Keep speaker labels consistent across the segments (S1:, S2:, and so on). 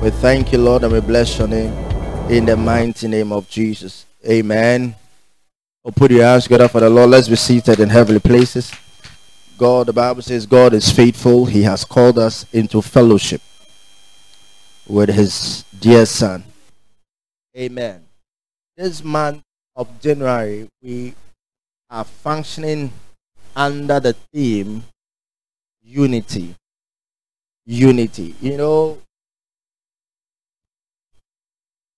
S1: We thank you, Lord, and we bless your name in the mighty name of Jesus. Amen. We'll put your hands together for the Lord. Let's be seated in heavenly places. God, the Bible says God is faithful. He has called us into fellowship with his dear son. Amen. This month of January, we are functioning under the theme unity. Unity. You know,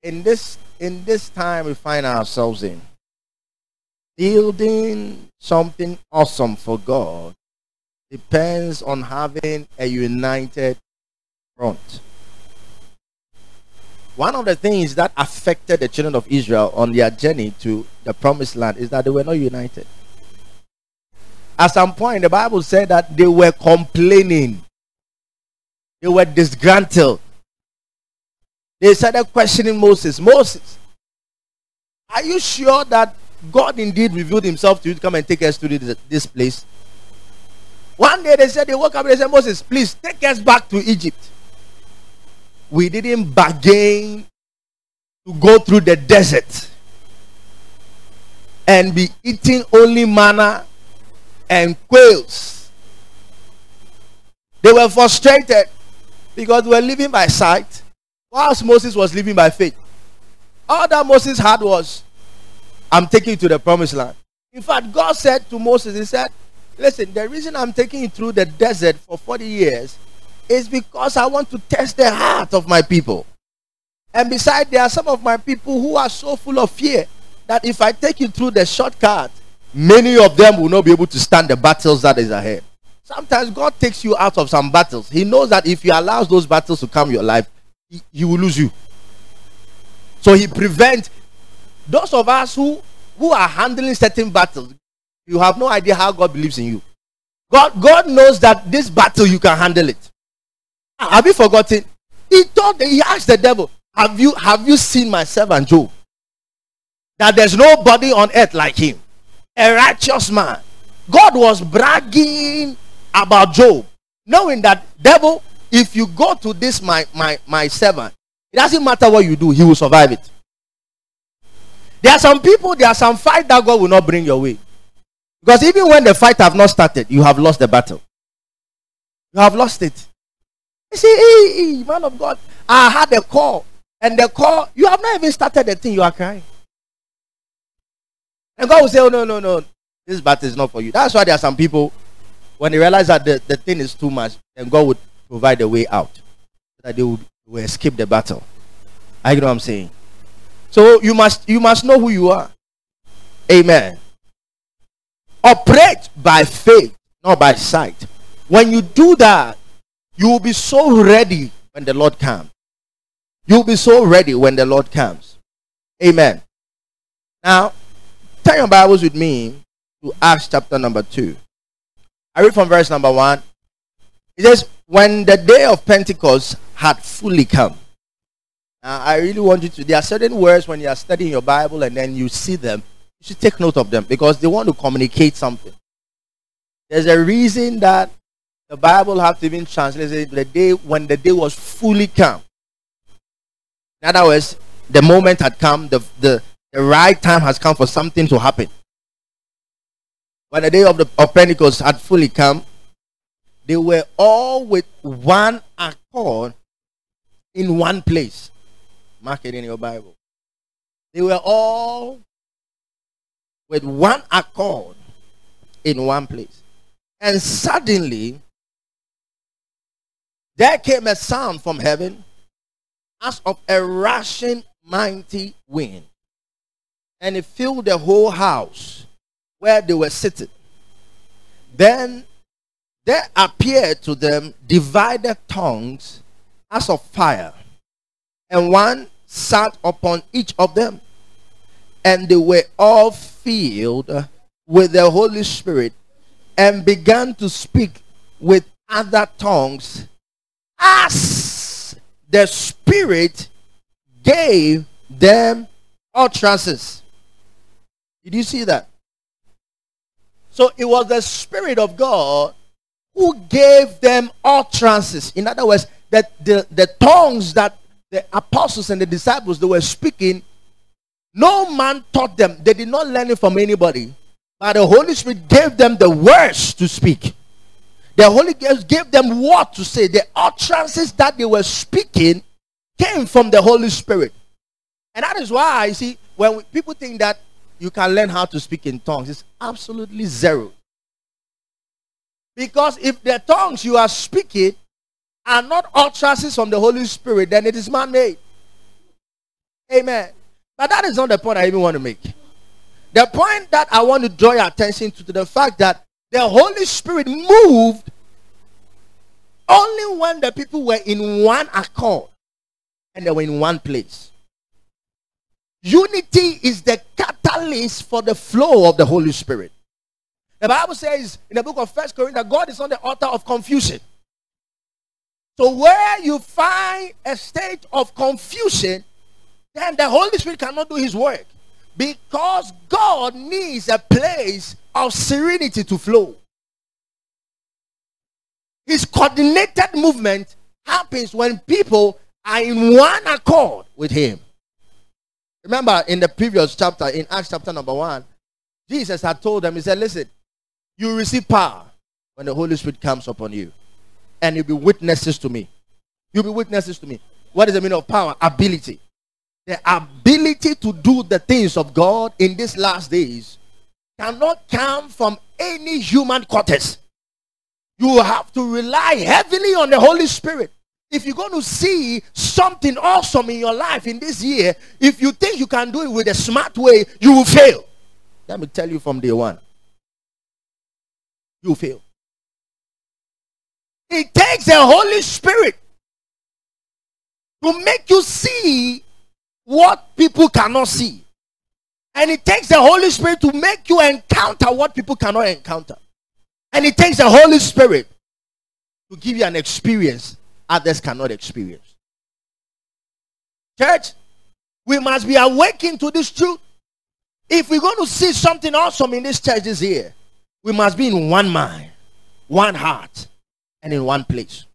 S1: in this in this time we find ourselves in building something awesome for God depends on having a united front. One of the things that affected the children of Israel on their journey to the promised land is that they were not united. At some point, the Bible said that they were complaining, they were disgruntled, they started questioning Moses. Moses, are you sure that God indeed revealed himself to you to come and take us to this, place? One day they said, they woke up and they said, Moses, please take us back to Egypt. We didn't bargain to go through the desert and be eating only manna and quails. They were frustrated because we were living by sight Whilst Moses was living by faith, all that Moses had was, I'm taking you to the promised land. In fact, God said to Moses, He said, Listen, the reason I'm taking you through the desert for 40 years is because I want to test the heart of my people. And besides, there are some of my people who are so full of fear that if I take you through the shortcut, many of them will not be able to stand the battles that is ahead. Sometimes God takes you out of some battles. He knows that if He allows those battles to come your life, he, will lose you. So he prevent those of us who who are handling certain battles. You have no idea how God believes in you. God, God knows that this battle you can handle it. Have you forgotten? He told he asked the devil, Have you have you seen my servant Job? That there's nobody on earth like him. A righteous man. God was bragging about Job, knowing that devil if you go to this my my my servant it doesn't matter what you do he will survive it. There are some people there are some fight that god will not bring your way. Because even when the fight have not started you have lost the battle. You have lost it. You see hey, hey, man of god i had a call and the call you have not even started the thing you are crying. And god will say oh no no no. This battle is not for you. That's why there are some people when they realize that the, the thing is too much and god would provide a way out so that they will, will escape the battle. I know what I'm saying. So you must you must know who you are. Amen. Operate by faith, not by sight. When you do that, you will be so ready when the Lord comes. You'll be so ready when the Lord comes. Amen. Now, turn your Bibles with me to Acts chapter number 2. I read from verse number 1. It says, when the day of Pentecost had fully come. Now, I really want you to, there are certain words when you are studying your Bible and then you see them, you should take note of them because they want to communicate something. There's a reason that the Bible has even translated the day when the day was fully come. In other words, the moment had come, the, the, the right time has come for something to happen. When the day of, the, of Pentecost had fully come, they were all with one accord in one place. Mark it in your Bible. They were all with one accord in one place. And suddenly, there came a sound from heaven as of a rushing mighty wind. And it filled the whole house where they were sitting. Then there appeared to them divided tongues as of fire, and one sat upon each of them. And they were all filled with the Holy Spirit and began to speak with other tongues as the Spirit gave them utterances. Did you see that? So it was the Spirit of God who gave them utterances. In other words, that the, the tongues that the apostles and the disciples they were speaking, no man taught them. They did not learn it from anybody. But the Holy Spirit gave them the words to speak. The Holy Ghost gave them what to say. The utterances that they were speaking came from the Holy Spirit. And that is why, I see, when people think that you can learn how to speak in tongues, it's absolutely zero. Because if the tongues you are speaking are not utterances from the Holy Spirit, then it is man made. Amen. But that is not the point I even want to make. The point that I want to draw your attention to, to the fact that the Holy Spirit moved only when the people were in one accord and they were in one place. Unity is the catalyst for the flow of the Holy Spirit. The Bible says in the book of First Corinthians that God is not the author of confusion. So where you find a state of confusion, then the Holy Spirit cannot do his work. Because God needs a place of serenity to flow. His coordinated movement happens when people are in one accord with him. Remember in the previous chapter, in Acts chapter number one, Jesus had told them, He said, Listen, you receive power when the Holy Spirit comes upon you, and you'll be witnesses to me. You'll be witnesses to me. What is the meaning of power? Ability. The ability to do the things of God in these last days cannot come from any human quarters. You have to rely heavily on the Holy Spirit. If you're going to see something awesome in your life in this year, if you think you can do it with a smart way, you will fail. Let me tell you from day one. You fail. It takes the Holy Spirit to make you see what people cannot see. And it takes the Holy Spirit to make you encounter what people cannot encounter. And it takes the Holy Spirit to give you an experience others cannot experience. Church, we must be awakened to this truth. If we're going to see something awesome in this church this year, we must be in one mind, one heart, and in one place.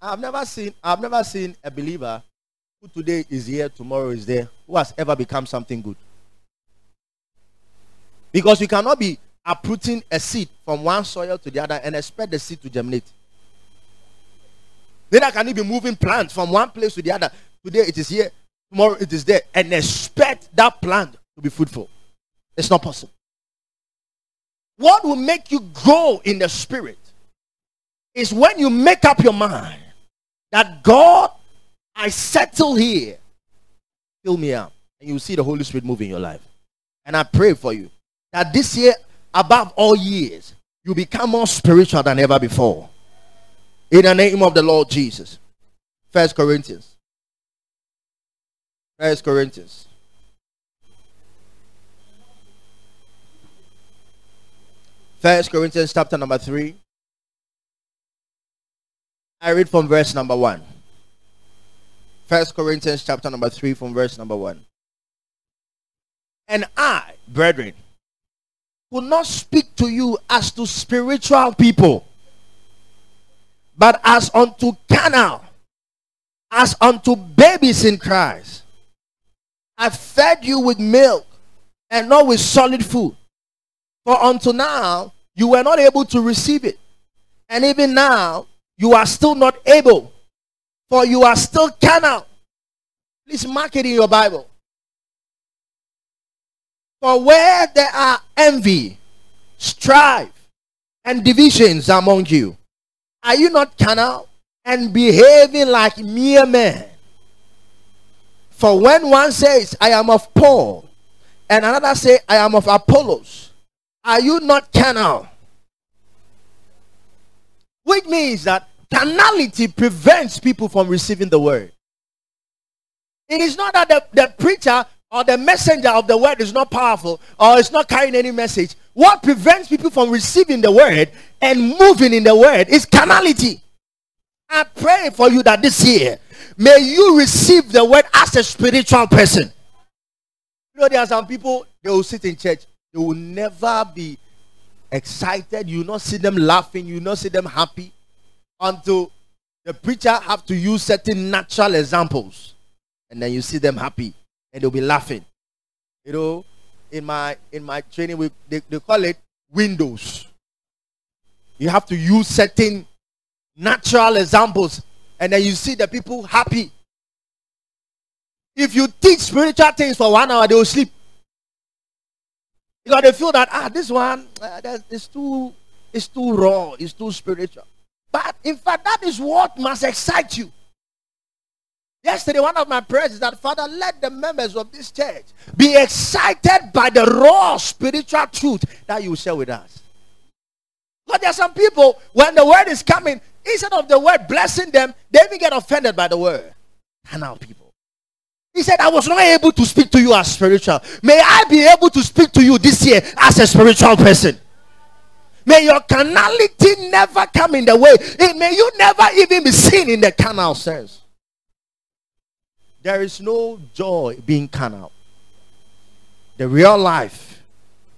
S1: I've never seen I've never seen a believer who today is here, tomorrow is there, who has ever become something good. Because you cannot be uprooting a seed from one soil to the other and expect the seed to germinate. Neither can you be moving plants from one place to the other. Today it is here, tomorrow it is there, and expect that plant to be fruitful. It's not possible. What will make you grow in the spirit is when you make up your mind that God, I settle here. Fill me up. And you will see the Holy Spirit move in your life. And I pray for you that this year, above all years, you become more spiritual than ever before. In the name of the Lord Jesus. First Corinthians. First Corinthians. First Corinthians chapter number 3. I read from verse number 1. First Corinthians chapter number 3 from verse number 1. And I, brethren, will not speak to you as to spiritual people, but as unto carnal, as unto babies in Christ. I fed you with milk and not with solid food. For until now, you were not able to receive it. And even now, you are still not able. For you are still carnal. Please mark it in your Bible. For where there are envy, strife, and divisions among you, are you not carnal and behaving like mere men? For when one says, I am of Paul, and another say, I am of Apollos, are you not carnal? Which means that carnality prevents people from receiving the word. It is not that the, the preacher or the messenger of the word is not powerful or it's not carrying any message. What prevents people from receiving the word and moving in the word is carnality. I pray for you that this year may you receive the word as a spiritual person. You know, there are some people they will sit in church, they will never be excited. You will not see them laughing, you will not see them happy until the preacher have to use certain natural examples. And then you see them happy and they'll be laughing. You know in my in my training we they, they call it windows. You have to use certain natural examples and then you see the people happy. If you teach spiritual things for one hour they will sleep because they feel that ah this one uh, is too it's too raw it's too spiritual but in fact, that is what must excite you. Yesterday, one of my prayers is that, Father, let the members of this church be excited by the raw spiritual truth that you share with us. But there are some people, when the word is coming, instead of the word blessing them, they even get offended by the word. And now, people. He said, I was not able to speak to you as spiritual. May I be able to speak to you this year as a spiritual person. May your carnality never come in the way. May you never even be seen in the carnal sense. There is no joy being carnal. The real life,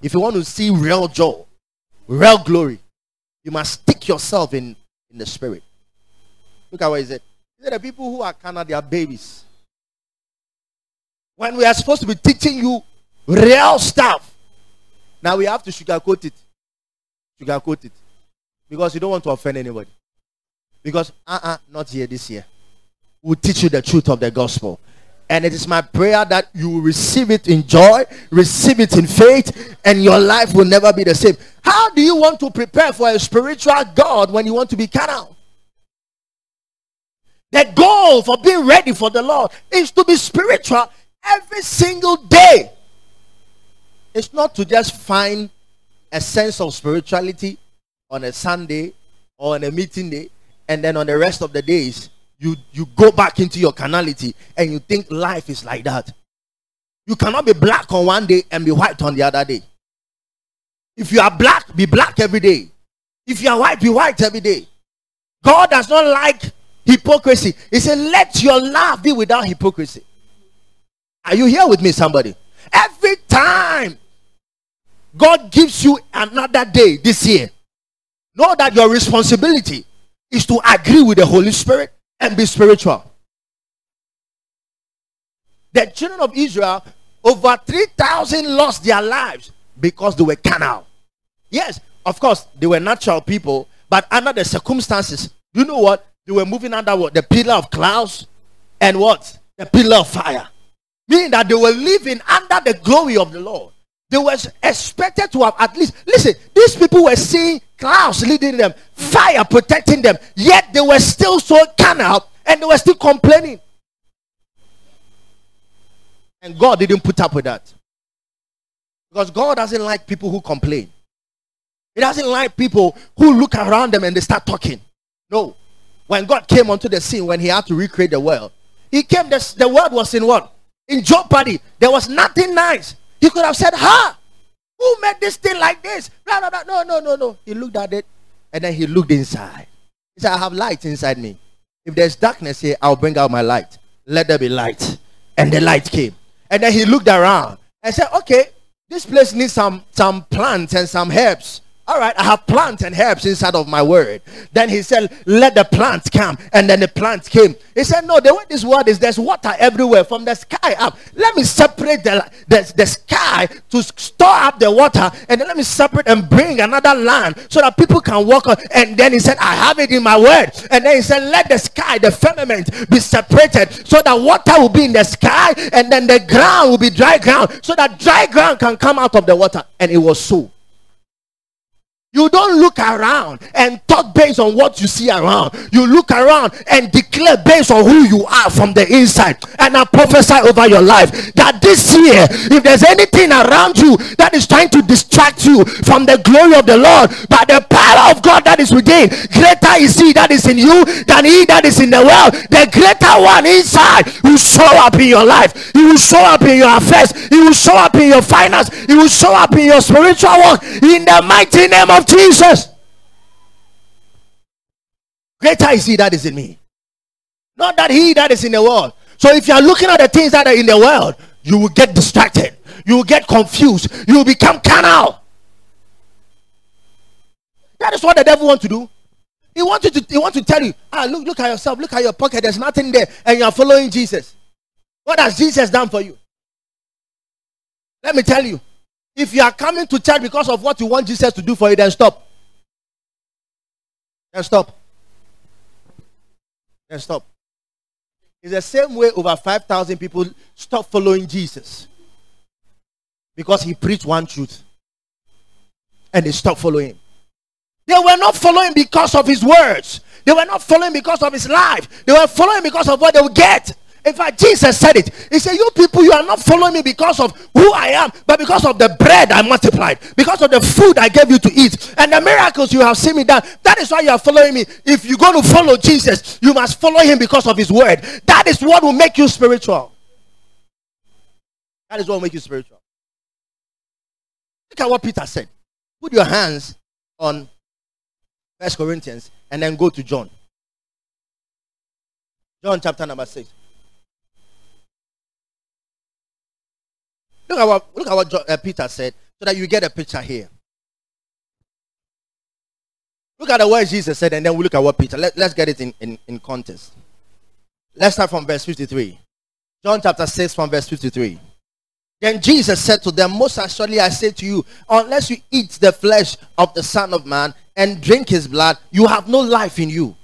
S1: if you want to see real joy, real glory, you must stick yourself in, in the spirit. Look at what is it. Is it the people who are carnal, they are babies. When we are supposed to be teaching you real stuff, now we have to sugarcoat it sugarcoat it because you don't want to offend anybody. Because uh-uh, not here this year. We'll teach you the truth of the gospel. And it is my prayer that you will receive it in joy, receive it in faith, and your life will never be the same. How do you want to prepare for a spiritual God when you want to be carnal? The goal for being ready for the Lord is to be spiritual every single day. It's not to just find a sense of spirituality on a Sunday or on a meeting day, and then on the rest of the days, you, you go back into your carnality and you think life is like that. You cannot be black on one day and be white on the other day. If you are black, be black every day. If you are white, be white every day. God does not like hypocrisy. He said, Let your love be without hypocrisy. Are you here with me, somebody? Every time God gives you another day this year. Know that your responsibility is to agree with the Holy Spirit and be spiritual. The children of Israel, over 3,000 lost their lives because they were carnal. Yes, of course, they were natural people, but under the circumstances, you know what? They were moving under what? The pillar of clouds and what? The pillar of fire. Meaning that they were living under the glory of the Lord. They were expected to have at least, listen, these people were seeing clouds leading them, fire protecting them, yet they were still so carnal and they were still complaining. And God didn't put up with that. Because God doesn't like people who complain. He doesn't like people who look around them and they start talking. No. When God came onto the scene, when he had to recreate the world, he came, the, the world was in what? In jeopardy. There was nothing nice. He could have said, Ha! Who made this thing like this? Blah, blah. No, no, no, no. He looked at it and then he looked inside. He said, I have light inside me. If there's darkness here, I'll bring out my light. Let there be light. And the light came. And then he looked around and said, Okay, this place needs some, some plants and some herbs. All right, I have plants and herbs inside of my word. Then he said, Let the plants come. And then the plants came. He said, No, the way this word is, there's water everywhere from the sky up. Let me separate the, the, the sky to store up the water. And then let me separate and bring another land so that people can walk on. And then he said, I have it in my word. And then he said, Let the sky, the firmament, be separated so that water will be in the sky and then the ground will be dry ground so that dry ground can come out of the water. And it was so. You don't look around and talk based on what you see around. You look around and declare based on who you are from the inside. And I prophesy over your life that this year, if there's anything around you that is trying to distract you from the glory of the Lord, by the power of God that is within, greater is He that is in you than He that is in the world. The greater one inside will show up in your life. He will show up in your affairs. He will show up in your finance. He will show up in your spiritual work. In the mighty name of of Jesus. Greater is he that is in me. Not that he that is in the world. So if you are looking at the things that are in the world, you will get distracted. You will get confused. You will become carnal. That is what the devil wants to do. He wants to he wants to tell you, ah, look, look at yourself, look at your pocket, there's nothing there, and you are following Jesus. What has Jesus done for you? Let me tell you, if you are coming to church because of what you want Jesus to do for you, then stop. Then stop. Then stop. It's the same way over 5,000 people stop following Jesus because he preached one truth and they stopped following him. They were not following because of his words, they were not following because of his life, they were following because of what they would get. In fact, Jesus said it. He said, You people, you are not following me because of who I am, but because of the bread I multiplied, because of the food I gave you to eat, and the miracles you have seen me done. That is why you are following me. If you're going to follow Jesus, you must follow him because of his word. That is what will make you spiritual. That is what will make you spiritual. Look at what Peter said. Put your hands on First Corinthians and then go to John. John chapter number 6. Look at what, look at what uh, Peter said so that you get a picture here. Look at the words Jesus said, and then we look at what Peter. Let, let's get it in, in, in context. Let's start from verse 53. John chapter 6, from verse 53. Then Jesus said to them, Most assuredly I say to you, unless you eat the flesh of the Son of Man and drink his blood, you have no life in you.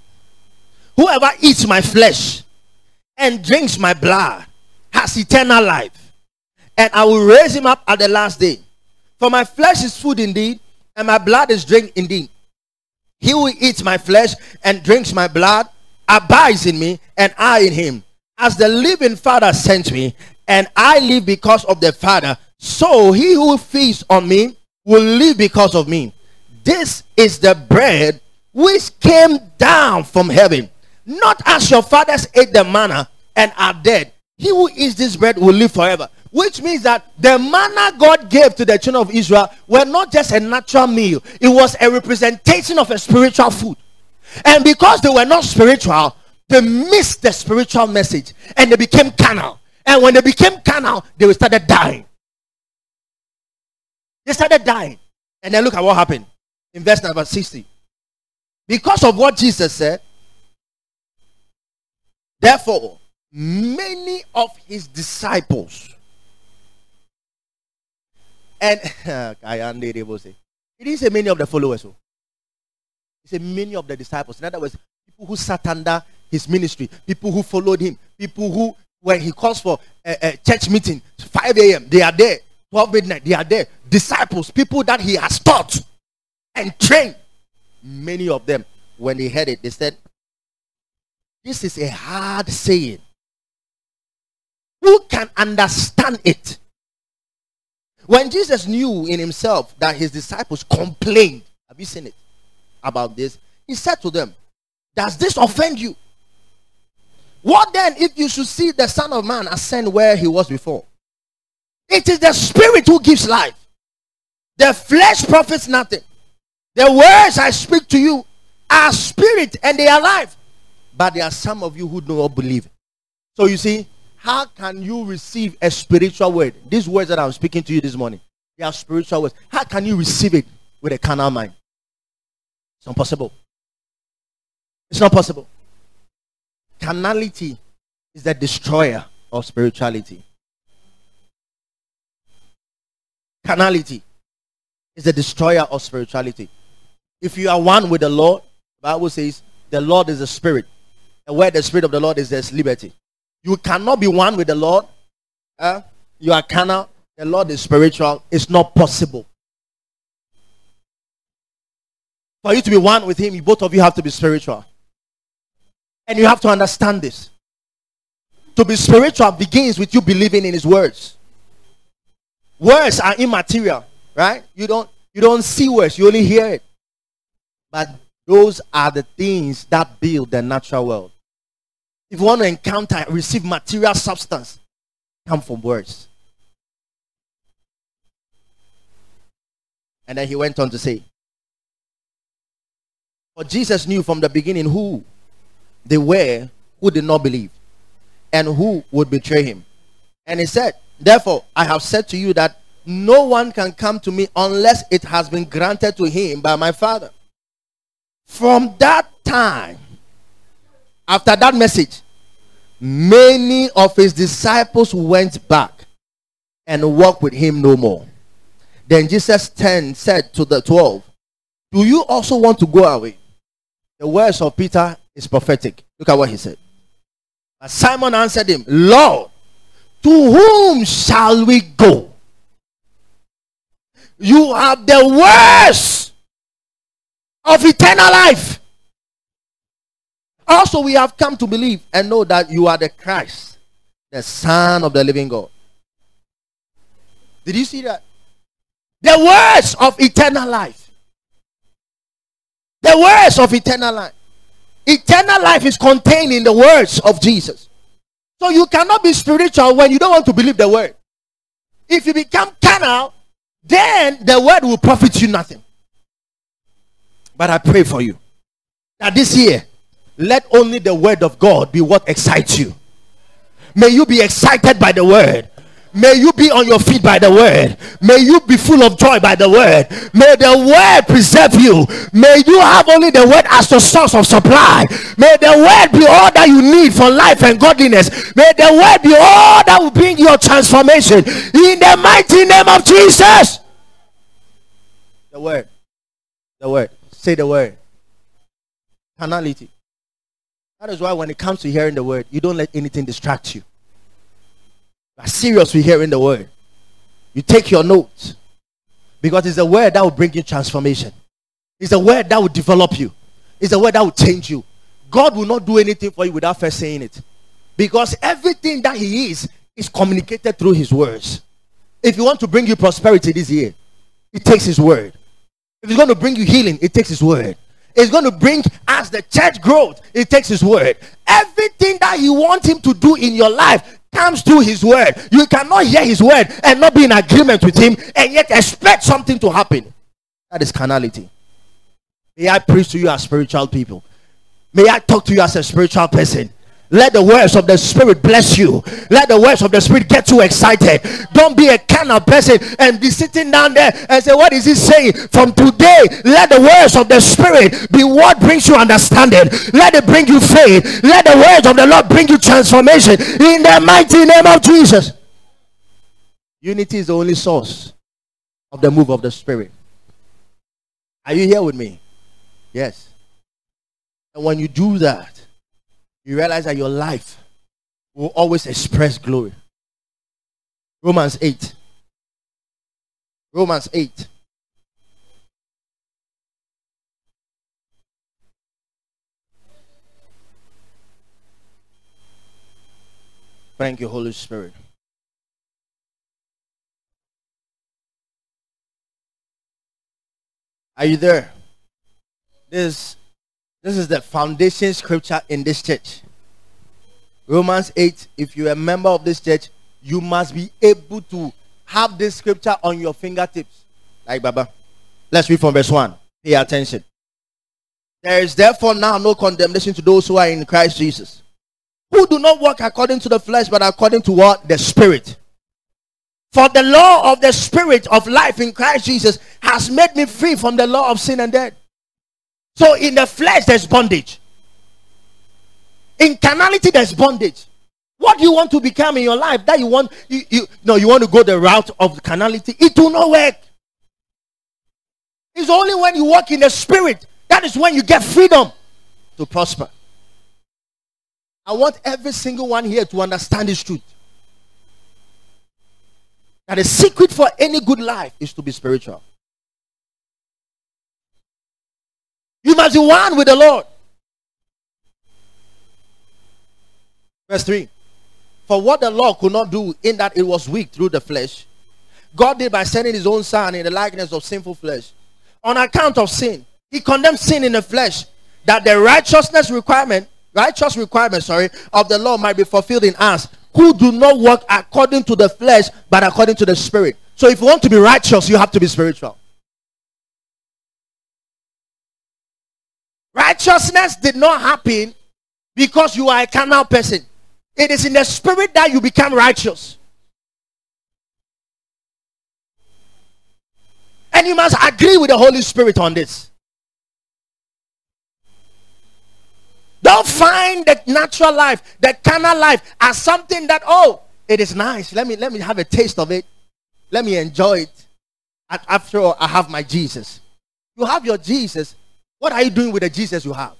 S1: Whoever eats my flesh and drinks my blood has eternal life and I will raise him up at the last day. For my flesh is food indeed, and my blood is drink indeed. He who eats my flesh and drinks my blood abides in me, and I in him. As the living Father sent me, and I live because of the Father, so he who feeds on me will live because of me. This is the bread which came down from heaven, not as your fathers ate the manna and are dead. He who eats this bread will live forever which means that the manna God gave to the children of Israel were not just a natural meal, it was a representation of a spiritual food. And because they were not spiritual, they missed the spiritual message and they became carnal. And when they became carnal, they started dying. They started dying. And then look at what happened in verse number 60. Because of what Jesus said, therefore, many of his disciples and it didn't say many of the followers. Oh. He said many of the disciples. In other words, people who sat under his ministry, people who followed him, people who, when he calls for a, a church meeting, 5 a.m., they are there. 12 midnight, they are there. Disciples, people that he has taught and trained. Many of them, when they heard it, they said, This is a hard saying. Who can understand it? When Jesus knew in himself that his disciples complained, have you seen it about this? He said to them, Does this offend you? What then if you should see the Son of Man ascend where he was before? It is the Spirit who gives life. The flesh profits nothing. The words I speak to you are spirit and they are life. But there are some of you who do not believe. So you see, how can you receive a spiritual word? These words that I'm speaking to you this morning, they are spiritual words. How can you receive it with a carnal mind? It's not possible. It's not possible. Carnality is the destroyer of spirituality. Carnality is the destroyer of spirituality. If you are one with the Lord, the Bible says the Lord is the Spirit. And where the Spirit of the Lord is, there's liberty. You cannot be one with the Lord. Uh, you are carnal. The Lord is spiritual. It's not possible. For you to be one with Him, both of you have to be spiritual. And you have to understand this. To be spiritual begins with you believing in His words. Words are immaterial, right? You don't you don't see words, you only hear it. But those are the things that build the natural world. If you want to encounter, receive material substance, come from words. And then he went on to say, For Jesus knew from the beginning who they were who did not believe and who would betray him. And he said, Therefore, I have said to you that no one can come to me unless it has been granted to him by my Father. From that time, after that message, many of his disciples went back and walked with him no more. Then Jesus 10 said to the 12, Do you also want to go away? The words of Peter is prophetic. Look at what he said. But Simon answered him, Lord, to whom shall we go? You have the words of eternal life. Also, we have come to believe and know that you are the Christ, the Son of the living God. Did you see that? The words of eternal life. The words of eternal life. Eternal life is contained in the words of Jesus. So you cannot be spiritual when you don't want to believe the word. If you become carnal, then the word will profit you nothing. But I pray for you that this year, let only the word of God be what excites you. May you be excited by the word. May you be on your feet by the word. May you be full of joy by the word. May the word preserve you. May you have only the word as the source of supply. May the word be all that you need for life and godliness. May the word be all that will bring your transformation. In the mighty name of Jesus. The word. The word. Say the word. Carnality. That is why when it comes to hearing the word, you don't let anything distract you You are serious with hearing the word. You take your notes because it's a word that will bring you transformation. It's a word that will develop you. It's a word that will change you. God will not do anything for you without first saying it. Because everything that He is is communicated through His words. If you want to bring you prosperity this year, it takes His word. If it's going to bring you healing, it takes His word. It's going to bring as the church growth, it takes His word. Everything that you want Him to do in your life comes through his word. You cannot hear his word and not be in agreement with him and yet expect something to happen. That is carnality. May I preach to you as spiritual people. May I talk to you as a spiritual person. Let the words of the Spirit bless you. Let the words of the Spirit get you excited. Don't be a kind of person and be sitting down there and say, What is he saying? From today, let the words of the Spirit be what brings you understanding. Let it bring you faith. Let the words of the Lord bring you transformation in the mighty name of Jesus. Unity is the only source of the move of the Spirit. Are you here with me? Yes. And when you do that, you realize that your life will always express glory. Romans 8. Romans 8. Thank you, Holy Spirit. Are you there? This this is the foundation scripture in this church. Romans 8. If you're a member of this church, you must be able to have this scripture on your fingertips. Like Baba. Let's read from verse 1. Pay attention. There is therefore now no condemnation to those who are in Christ Jesus, who do not walk according to the flesh, but according to what? The Spirit. For the law of the Spirit of life in Christ Jesus has made me free from the law of sin and death. So in the flesh, there's bondage. In carnality, there's bondage. What do you want to become in your life? That you want, you, you no, you want to go the route of carnality. It will not work. It's only when you walk in the spirit that is when you get freedom to prosper. I want every single one here to understand this truth. That the secret for any good life is to be spiritual. You must be one with the Lord. Verse 3 For what the law could not do, in that it was weak through the flesh, God did by sending his own Son in the likeness of sinful flesh. On account of sin, he condemned sin in the flesh, that the righteousness requirement, righteous requirement, sorry, of the law might be fulfilled in us, who do not work according to the flesh, but according to the spirit. So if you want to be righteous, you have to be spiritual. Righteousness did not happen because you are a carnal person. It is in the spirit that you become righteous. And you must agree with the Holy Spirit on this. Don't find the natural life, the carnal life, as something that oh, it is nice. Let me let me have a taste of it. Let me enjoy it. After all, I have my Jesus. You have your Jesus. What are you doing with the Jesus you have?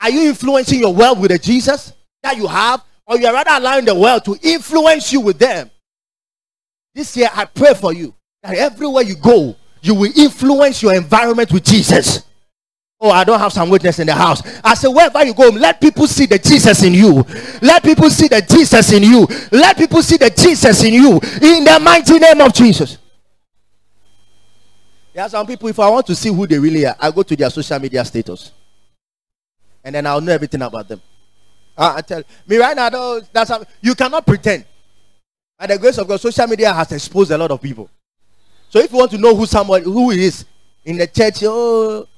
S1: Are you influencing your world with the Jesus that you have? Or you are rather allowing the world to influence you with them? This year, I pray for you that everywhere you go, you will influence your environment with Jesus. Oh, I don't have some witness in the house. I say, wherever you go, let people see the Jesus in you. Let people see the Jesus in you. Let people see the Jesus in you. In the mighty name of Jesus. There are some people, if I want to see who they really are, I go to their social media status. And then I'll know everything about them. Uh, I tell me right now, that's how, you cannot pretend. By the grace of God, social media has exposed a lot of people. So if you want to know who somebody who is in the church, oh,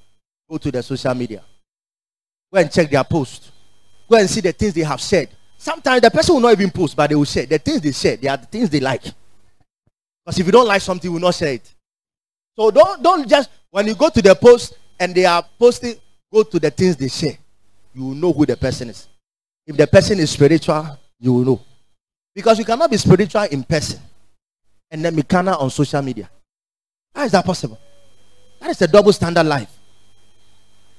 S1: go to the social media. Go and check their post. Go and see the things they have said. Sometimes the person will not even post, but they will share. The things they share, they are the things they like. Because if you don't like something, you will not share it. So don't don't just when you go to the post and they are posting, go to the things they share. You will know who the person is. If the person is spiritual, you will know. Because you cannot be spiritual in person and then be carnal on social media. How is that possible? That is a double standard life.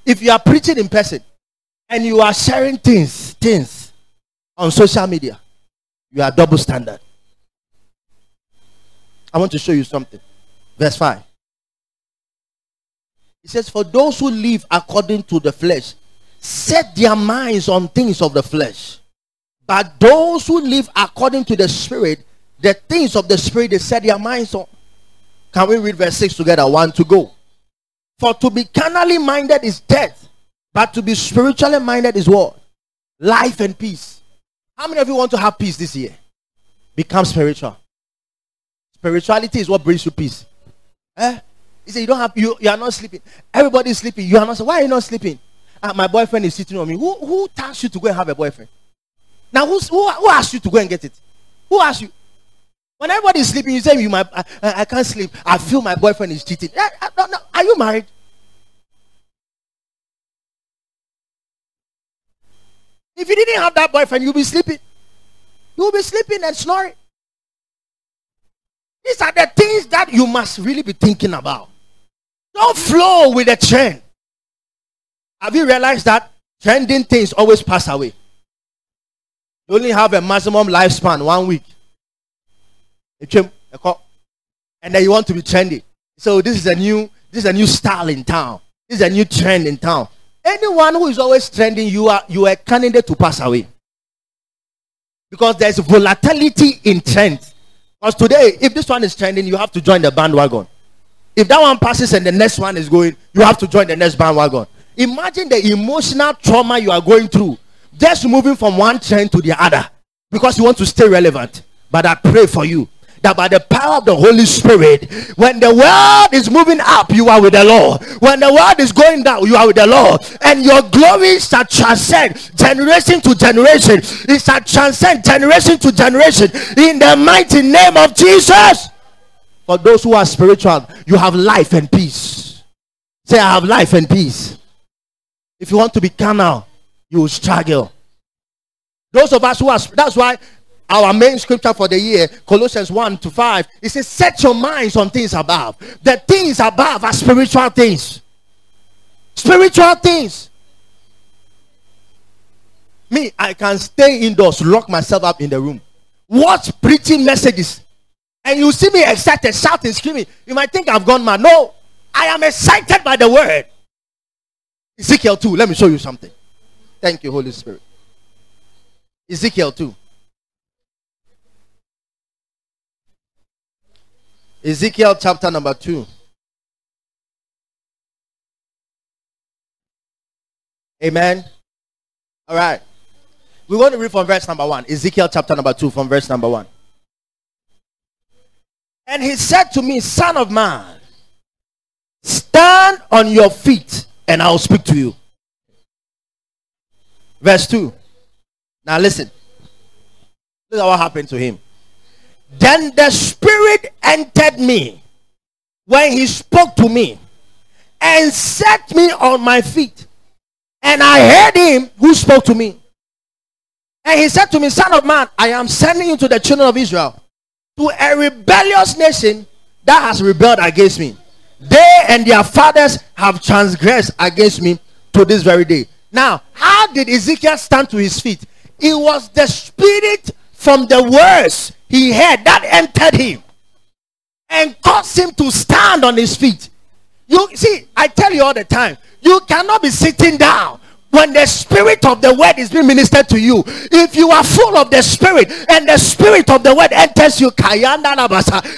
S1: If you are preaching in person and you are sharing things, things on social media, you are double standard. I want to show you something. Verse 5. He says, For those who live according to the flesh set their minds on things of the flesh. But those who live according to the spirit, the things of the spirit, they set their minds on. Can we read verse 6 together? One to go. For to be carnally minded is death, but to be spiritually minded is what? Life and peace. How many of you want to have peace this year? Become spiritual. Spirituality is what brings you peace. Eh? He said, You don't have you, you are not sleeping. Everybody is sleeping. You are not why are you not sleeping? Uh, my boyfriend is sitting on me. Who who tasked you to go and have a boyfriend? Now who's, who who asked you to go and get it? Who asked you? When everybody is sleeping, you say, "You, my, I, I can't sleep. I feel my boyfriend is cheating." Are you married? If you didn't have that boyfriend, you'll be sleeping. You'll be sleeping and snoring. These are the things that you must really be thinking about. Don't flow with the trend. Have you realized that trending things always pass away? You only have a maximum lifespan one week. And then you want to be trendy. So this is a new this is a new style in town. This is a new trend in town. Anyone who is always trending, you are you are a candidate to pass away. Because there's volatility in trends. Because today, if this one is trending, you have to join the bandwagon. If that one passes and the next one is going, you have to join the next bandwagon. Imagine the emotional trauma you are going through just moving from one trend to the other because you want to stay relevant. But I pray for you that by the power of the Holy Spirit, when the world is moving up, you are with the Lord. When the world is going down, you are with the Lord. And your glory shall transcend generation to generation. It shall transcend generation to generation in the mighty name of Jesus. For those who are spiritual, you have life and peace. Say, I have life and peace. If you want to be carnal, you will struggle. Those of us who are, that's why our main scripture for the year, Colossians 1 to 5, it says, Set your minds on things above. The things above are spiritual things. Spiritual things. Me, I can stay indoors, lock myself up in the room, watch preaching messages, and you see me excited, shouting, screaming. You might think I've gone mad. No, I am excited by the word. Ezekiel 2. Let me show you something. Thank you, Holy Spirit. Ezekiel 2. Ezekiel chapter number 2. Amen. All right. We want to read from verse number 1. Ezekiel chapter number 2 from verse number 1. And he said to me, Son of man, stand on your feet and I'll speak to you. Verse 2. Now listen. Look at what happened to him. Then the Spirit entered me when he spoke to me and set me on my feet. And I heard him who spoke to me. And he said to me, Son of man, I am sending you to the children of Israel, to a rebellious nation that has rebelled against me. They and their fathers have transgressed against me to this very day. Now, how did Ezekiel stand to his feet? It was the spirit from the words he heard that entered him and caused him to stand on his feet. You see, I tell you all the time, you cannot be sitting down when the spirit of the word is being ministered to you if you are full of the spirit and the spirit of the word enters you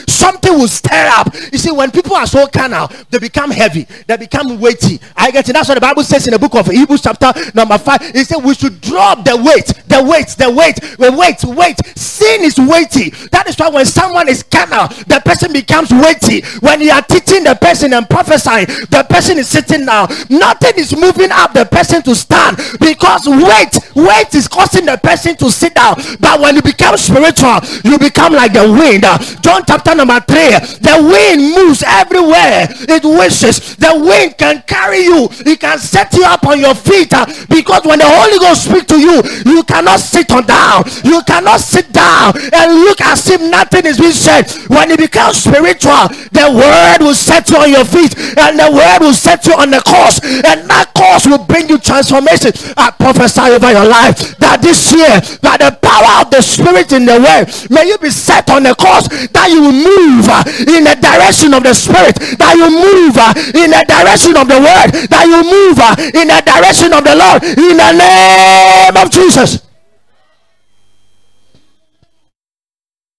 S1: something will stir up. You see when people are so carnal they become heavy they become weighty. I get it? That's what the bible says in the book of hebrews chapter number five. It says we should drop the weight the weight the weight the weight weight. Sin is weighty. That is why when someone is carnal the person becomes weighty. When you are teaching the person and prophesying the person is sitting down. Nothing is moving up the person to stand because weight weight is causing the person to sit down. But when you become spiritual you become like the wind. John chapter number three the wind moves everywhere it wishes. The wind can carry you. It can set you up on your feet. Because when the holy ghost speak to you you cannot sit on down. You cannot sit down and look as if nothing is being said. When you become spiritual the word will set you on your feet and the word will set you on the course. And that course will bring you transformation. I prophesy over your life that this year, by the power of the Spirit in the way, may you be set on a course that you move uh, in the direction of the Spirit, that you move uh, in the direction of the Word, that you move uh, in the direction of the Lord in the name of Jesus.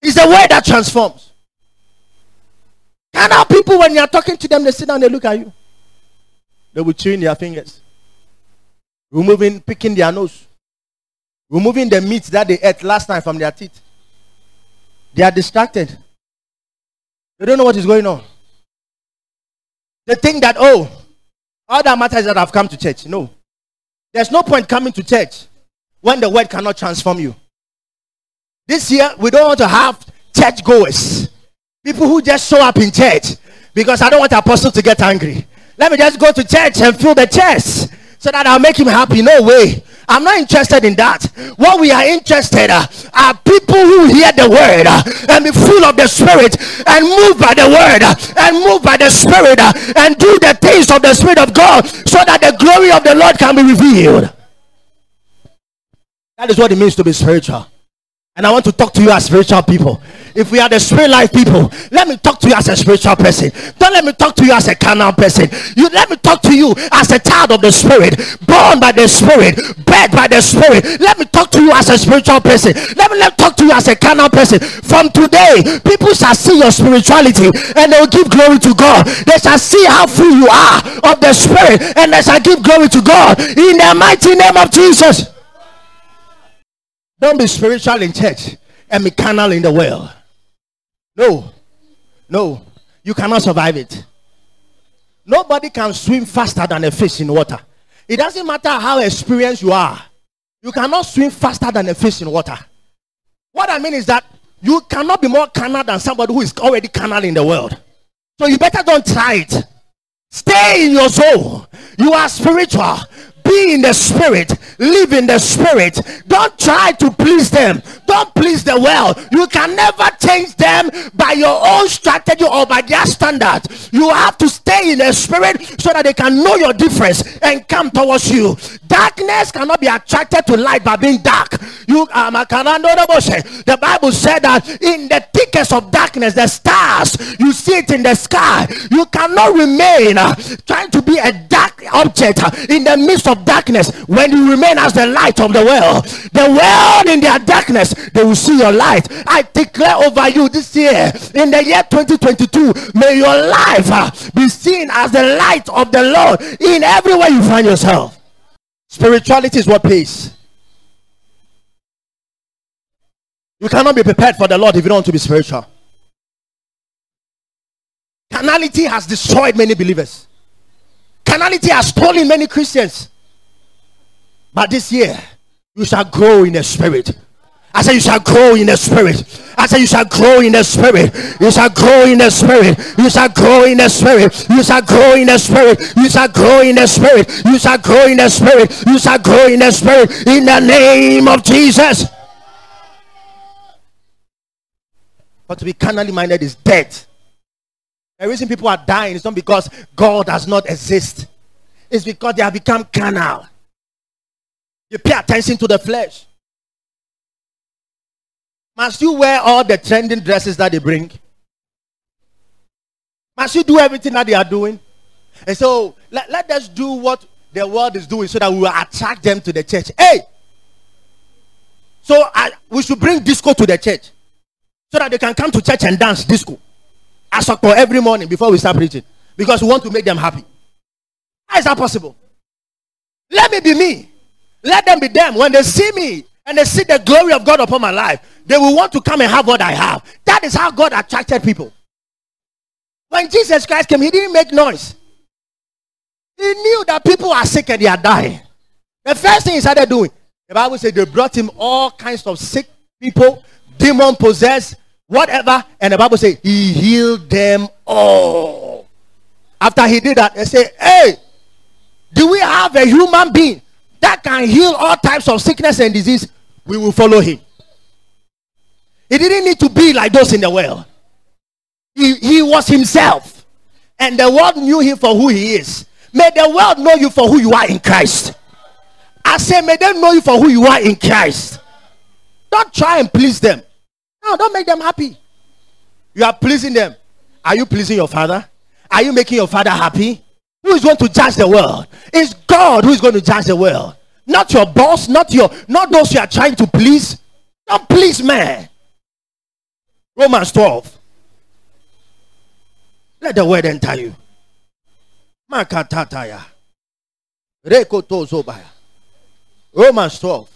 S1: It's the word that transforms. Can our people, when you are talking to them, they sit down, they look at you. They will chew in their fingers removing, picking their nose, removing the meat that they ate last night from their teeth. They are distracted. They don't know what is going on. They think that, oh, all that matters that I've come to church. No. There's no point coming to church when the word cannot transform you. This year, we don't want to have church goers. People who just show up in church because I don't want apostle to get angry. Let me just go to church and fill the church so that I'll make him happy. No way. I'm not interested in that. What we are interested uh, are people who hear the word uh, and be full of the spirit and move by the word uh, and move by the spirit uh, and do the things of the spirit of God so that the glory of the Lord can be revealed. That is what it means to be spiritual. And I want to talk to you as spiritual people. If we are the spirit life people, let me talk to you as a spiritual person. Don't let me talk to you as a carnal person. You let me talk to you as a child of the spirit, born by the spirit, bred by the spirit. Let me talk to you as a spiritual person. Let me let talk to you as a carnal person. From today, people shall see your spirituality and they will give glory to God. They shall see how full you are of the spirit and they shall give glory to God in the mighty name of Jesus. Don't be spiritual in church and be carnal in the world. No, no, you cannot survive it. Nobody can swim faster than a fish in water. It doesn't matter how experienced you are, you cannot swim faster than a fish in water. What I mean is that you cannot be more carnal than somebody who is already carnal in the world. So you better don't try it. Stay in your soul. You are spiritual be in the spirit live in the spirit. Don't try to please them. Don't please the world. You can never change them by your own strategy or by their standard. You have to stay in the spirit so that they can know your difference and come towards you. Darkness cannot be attracted to light by being dark. You um, the Bible said that in the thickest of darkness, the stars, you see it in the sky. You cannot remain uh, trying to be a dark object uh, in the midst of darkness when you remain as the light of the world. The world in their darkness, they will see your light. I declare over you this year, in the year 2022, may your life uh, be seen as the light of the Lord in everywhere you find yourself. Spirituality is what pays. You cannot be prepared for the Lord if you don't want to be spiritual. Carnality has destroyed many believers. Carnality has stolen many Christians. But this year, you shall grow in the spirit. I say you shall grow in the spirit. I say you shall grow in the spirit. You shall grow in the spirit. You shall grow in the spirit. You shall grow in the spirit. You shall grow in the spirit. You shall grow in the spirit. You shall grow in the spirit. In the name of Jesus. But to be carnally minded is death. The reason people are dying is not because God does not exist. It's because they have become carnal. You pay attention to the flesh. Must you wear all the trending dresses that they bring? Must you do everything that they are doing? And so let, let us do what the world is doing so that we will attract them to the church. Hey! So I, we should bring disco to the church so that they can come to church and dance disco. As for every morning before we start preaching. Because we want to make them happy. How is that possible? Let me be me. Let them be them. When they see me, and they see the glory of God upon my life, they will want to come and have what I have. That is how God attracted people. When Jesus Christ came, he didn't make noise. He knew that people are sick and they are dying. The first thing he started doing, the Bible said they brought him all kinds of sick people, demon possessed, whatever. And the Bible said he healed them all. After he did that, they say, Hey, do we have a human being that can heal all types of sickness and disease? we will follow him. He didn't need to be like those in the world. He, he was himself. And the world knew him for who he is. May the world know you for who you are in Christ. I say, may they know you for who you are in Christ. Don't try and please them. No, don't make them happy. You are pleasing them. Are you pleasing your father? Are you making your father happy? Who is going to judge the world? It's God who is going to judge the world. Not your boss, not your not those you are trying to please. Don't please man. Romans 12. Let the word enter you. Makatataya. Rekotozobaya. Romans 12.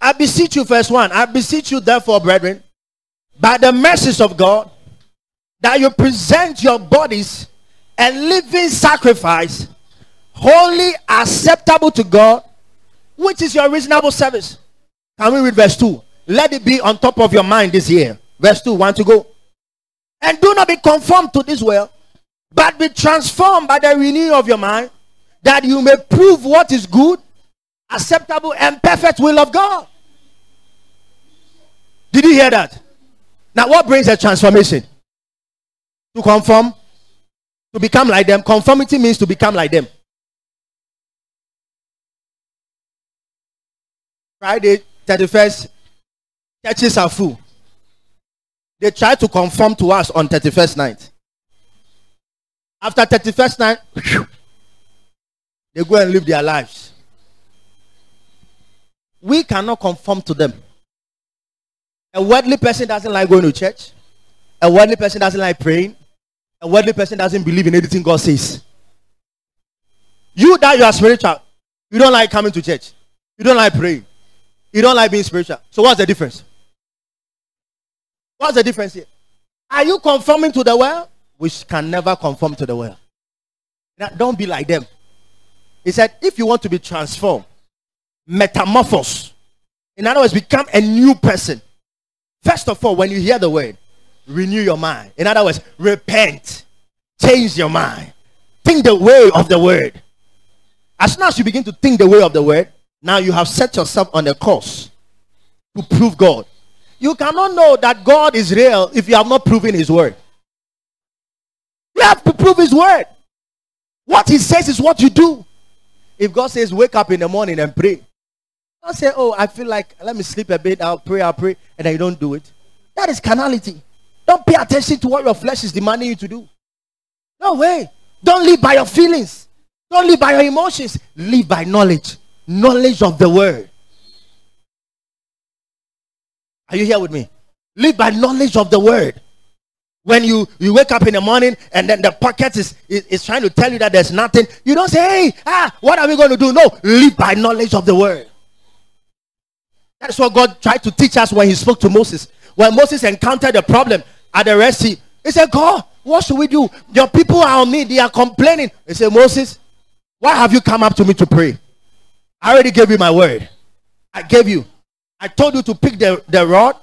S1: I beseech you, verse 1. I beseech you, therefore, brethren, by the mercies of God, that you present your bodies a living sacrifice holy, acceptable to God, which is your reasonable service. Can we read verse 2? Let it be on top of your mind this year. Verse 2, want to go? And do not be conformed to this world, but be transformed by the renewing of your mind, that you may prove what is good, acceptable, and perfect will of God. Did you hear that? Now, what brings a transformation? To conform, to become like them. Conformity means to become like them. Friday, 31st, churches are full. They try to conform to us on 31st night. After 31st night, they go and live their lives. We cannot conform to them. A worldly person doesn't like going to church. A worldly person doesn't like praying. A worldly person doesn't believe in anything God says. You that you are spiritual, you don't like coming to church. You don't like praying. You don't like being spiritual. So what's the difference? What's the difference here? Are you conforming to the world? Which can never conform to the world. Now, don't be like them. He said, if you want to be transformed, metamorphose. In other words, become a new person. First of all, when you hear the word, renew your mind. In other words, repent. Change your mind. Think the way of the word. As soon as you begin to think the way of the word, now you have set yourself on a course to prove God. You cannot know that God is real if you have not proven his word. You have to prove his word. What he says is what you do. If God says, wake up in the morning and pray, Don't say, oh, I feel like, let me sleep a bit, I'll pray, I'll pray, and then you don't do it. That is carnality. Don't pay attention to what your flesh is demanding you to do. No way. Don't live by your feelings. Don't live by your emotions. Live by knowledge. Knowledge of the word. Are you here with me? Live by knowledge of the word. When you, you wake up in the morning and then the pocket is, is, is trying to tell you that there's nothing, you don't say, hey, ah, what are we going to do? No, live by knowledge of the word. That's what God tried to teach us when he spoke to Moses. When Moses encountered the problem at the Red Sea, he said, God, what should we do? Your people are on me, they are complaining. He said, Moses, why have you come up to me to pray? I already gave you my word. I gave you. I told you to pick the, the rod,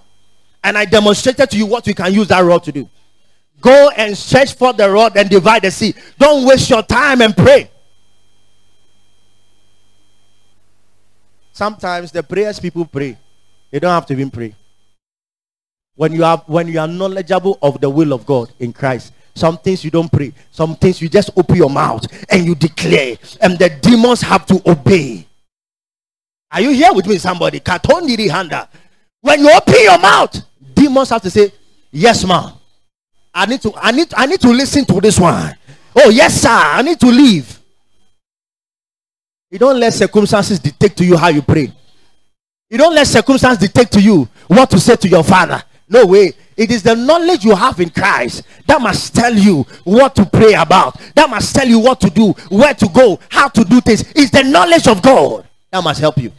S1: and I demonstrated to you what you can use that rod to do. Go and stretch for the rod and divide the sea. Don't waste your time and pray. Sometimes the prayers people pray, they don't have to even pray. When you are when you are knowledgeable of the will of God in Christ, some things you don't pray, some things you just open your mouth and you declare, and the demons have to obey. Are you here with me, somebody? When you open your mouth, demons have to say, Yes, ma'am. I need to, I need, I need to listen to this one. Oh, yes, sir. I need to leave. You don't let circumstances dictate to you how you pray. You don't let circumstances dictate to you what to say to your father. No way. It is the knowledge you have in Christ that must tell you what to pray about. That must tell you what to do, where to go, how to do things. It's the knowledge of God that must help you.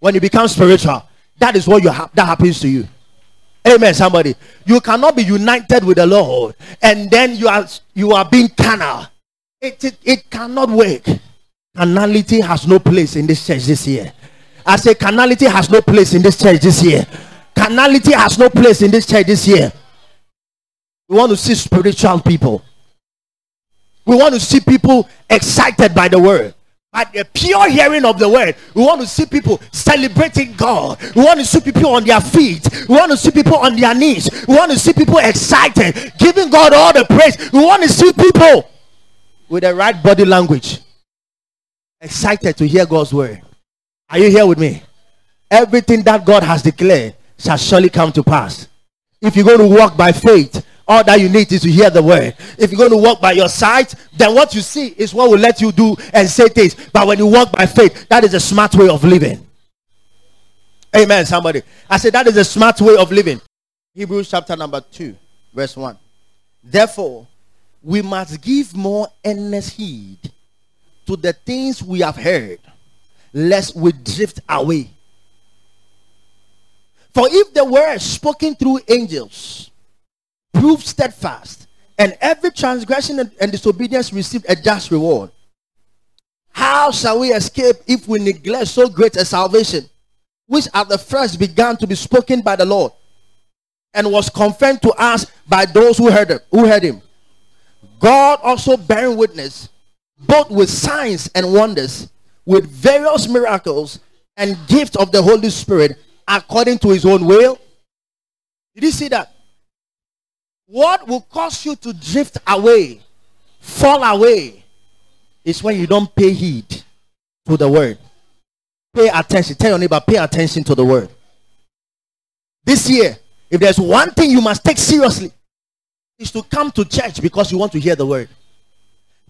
S1: When you become spiritual, that is what you ha- that happens to you. Amen. Somebody, you cannot be united with the Lord and then you are you are being carnal. It, it, it cannot work. Carnality has no place in this church this year. I say carnality has no place in this church this year. Carnality has no place in this church this year. We want to see spiritual people. We want to see people excited by the word By the pure hearing of the word. We want to see people celebrating God. We want to see people on their feet. We want to see people on their knees. We want to see people excited, giving God all the praise. We want to see people with the right body language, excited to hear God's word. Are you here with me? Everything that God has declared shall surely come to pass. If you're going to walk by faith, all that you need is to hear the word. If you're going to walk by your sight, then what you see is what will let you do and say things. But when you walk by faith, that is a smart way of living. Amen, somebody. I said that is a smart way of living. Hebrews chapter number 2, verse 1. Therefore, we must give more earnest heed to the things we have heard, lest we drift away. For if the word spoken through angels prove steadfast, and every transgression and, disobedience received a just reward. How shall we escape if we neglect so great a salvation, which at the first began to be spoken by the Lord, and was confirmed to us by those who heard him, who heard him? God also bearing witness, both with signs and wonders, with various miracles and gifts of the Holy Spirit, according to his own will. Did you see that? What will cause you to drift away, fall away, is when you don't pay heed to the word. Pay attention. Tell your neighbor, pay attention to the word. This year, if there's one thing you must take seriously, is to come to church because you want to hear the word.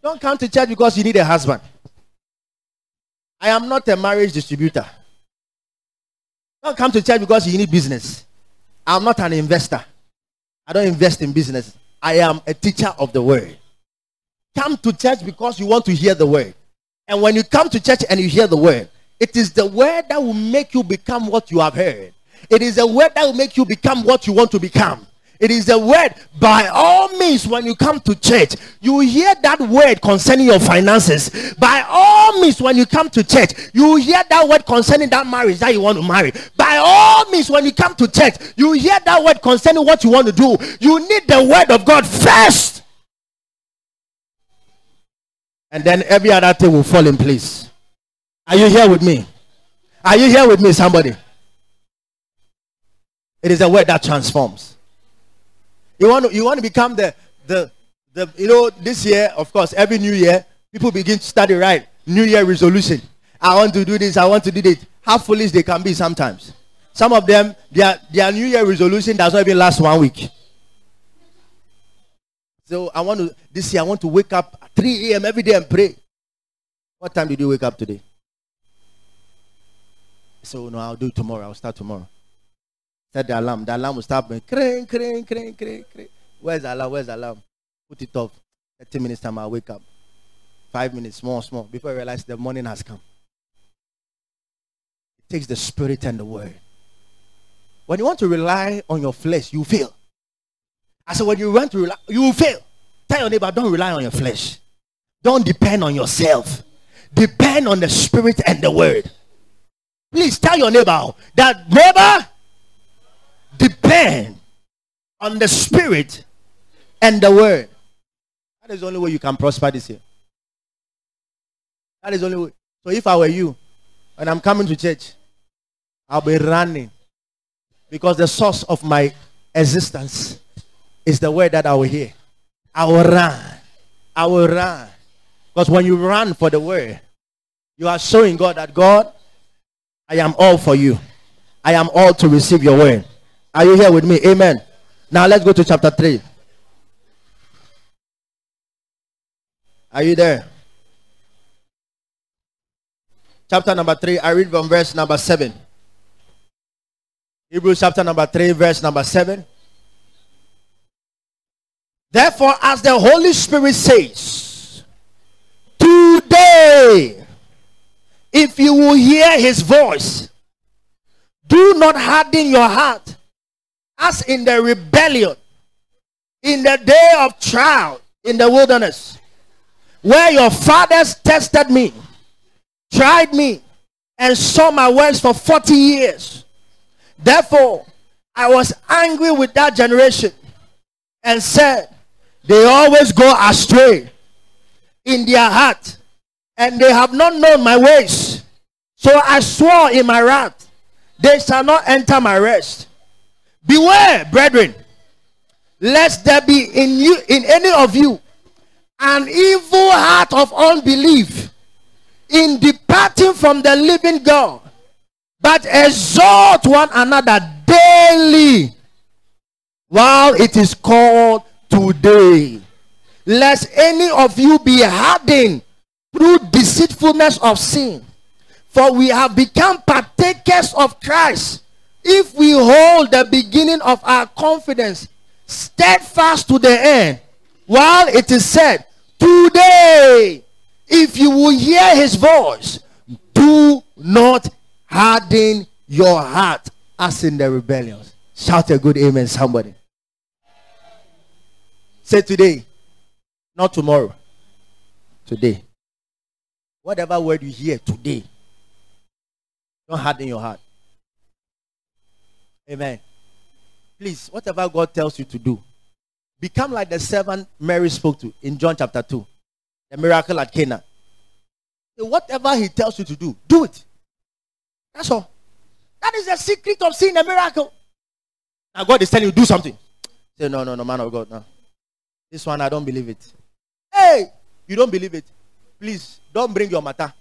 S1: Don't come to church because you need a husband. I am not a marriage distributor. Don't come to church because you need business. I'm not an investor. I don't invest in business. I am a teacher of the word. Come to church because you want to hear the word. And when you come to church and you hear the word, it is the word that will make you become what you have heard. It is the word that will make you become what you want to become. It is the word. By all means, when you come to church, you hear that word concerning your finances. By all means, when you come to church, you hear that word concerning that marriage that you want to marry. By all means, when you come to church, you hear that word concerning what you want to do. You need the word of God first. And then every other thing will fall in place. Are you here with me? Are you here with me, somebody? It is a word that transforms. You want to, you want to become the, the, the, you know, this year, of course, every new year, people begin to study, right? New year resolution. I want to do this, I want to do this. how foolish they can be sometimes. Some of them, their, their New Year resolution does not even last one week. So I want to, this year, I want to wake up at 3 a.m. every day and pray. What time did you wake up today? So, no, I'll do it tomorrow. I'll start tomorrow. Set the alarm. The alarm will start going, crane, crane, crane, crane, crane. Where's the alarm? Where's the alarm? Put it off. 30 minutes time, I'll wake up. Five minutes, small, small, before I realize the morning has come. It takes the spirit and the word. When you want to rely on your flesh, you fail. I said, when you want to rely, you fail. Tell your neighbor, don't rely on your flesh. Don't depend on yourself. Depend on the spirit and the word. Please tell your neighbor that neighbor depend on the spirit and the word. That is the only way you can prosper this year. That is the only way. So if I were you, and I'm coming to church, I'll be running because the source of my existence is the word that I will hear. I will run. I will run. Because when you run for the word, you are showing God that God, I am all for you. I am all to receive your word. Are you here with me? Amen. Now let's go to chapter 3. Are you there? Chapter number 3, I read from verse number 7. Hebrews chapter number 3, verse number 7. Therefore, as the Holy Spirit says, today, if you will hear his voice, do not harden your heart as in the rebellion, in the day of trial in the wilderness, where your fathers tested me, tried me, and saw my works for 40 years. Therefore, I was angry with that generation and said, They always go astray in their heart, and they have not known my ways. So I swore in my wrath, They shall not enter my rest. Beware, brethren, lest there be in you in any of you an evil heart of unbelief in departing from the living God but exhort one another daily while it is called today, lest any of you be hardened through deceitfulness of sin. For we have become partakers of Christ if we hold the beginning of our confidence steadfast to the end. While it is said, Today, if you will hear his voice, do not harden your heart as in the rebellion. Shout a good amen, somebody. Say today, not tomorrow. Today. Whatever word you hear today, don't harden your heart. Amen. Please, whatever God tells you to do, become like the servant Mary spoke to in John chapter 2, the miracle at Cana. Whatever he tells you to do, do it. That's all. That is the secret of seeing a miracle. Now God is telling you do something. Say, no, no, no, man of God, no. This one I don't believe it. Hey, you don't believe it. Please don't bring your matter.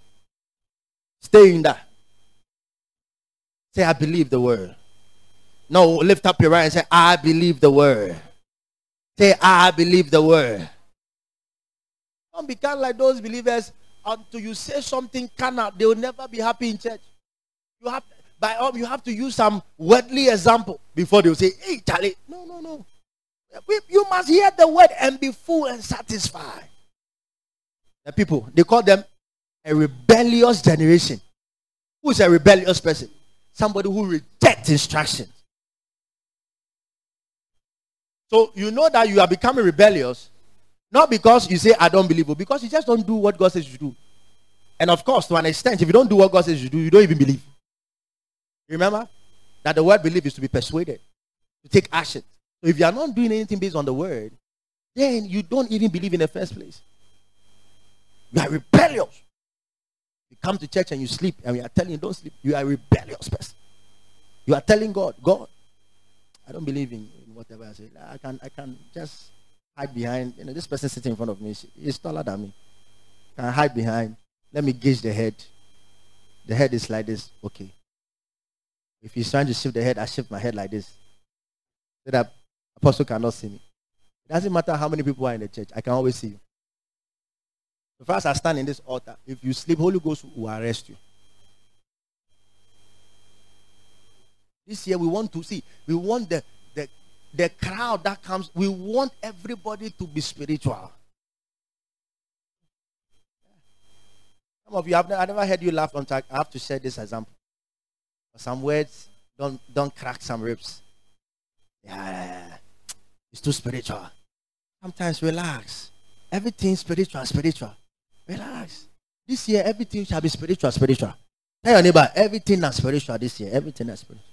S1: Stay in that. Say, I believe the word. No, lift up your right and say, I believe the word. Say, I believe the word. Don't become like those believers until you say something cannot. They will never be happy in church. You have by you have to use some worldly example before they will say, Hey Charlie. No, no, no. You must hear the word and be full and satisfied. The people, they call them a rebellious generation. Who is a rebellious person? Somebody who rejects instructions. So you know that you are becoming rebellious, not because you say I don't believe, but because you just don't do what God says you do. And of course, to an extent, if you don't do what God says you do, you don't even believe. Remember that the word believe is to be persuaded, to take action. So if you are not doing anything based on the word, then you don't even believe in the first place. You are rebellious. You come to church and you sleep, and we are telling you don't sleep. You are rebellious person. You are telling God, God, I don't believe in, in whatever I say. I can I can just hide behind. You know, this person sitting in front of me, is taller than me. Can I hide behind? Let me gauge the head. the head is like this. Okay. If he's trying to shift the head, I shift my head like this. So that apostle cannot see me. It doesn't matter how many people are in the church, I can always see you. So first I stand in this altar. If you sleep, Holy Ghost will arrest you. This year we want to see, we want the, the, crowd that comes, we want everybody to be spiritual. Some of you, never, I never heard you laugh on track. I have to share this example. Some words don't don't crack some ribs. Yeah, it's too spiritual. Sometimes relax. Everything spiritual, spiritual. Relax. This year, everything shall be spiritual, spiritual. Tell your neighbor, everything is spiritual this year. Everything is spiritual.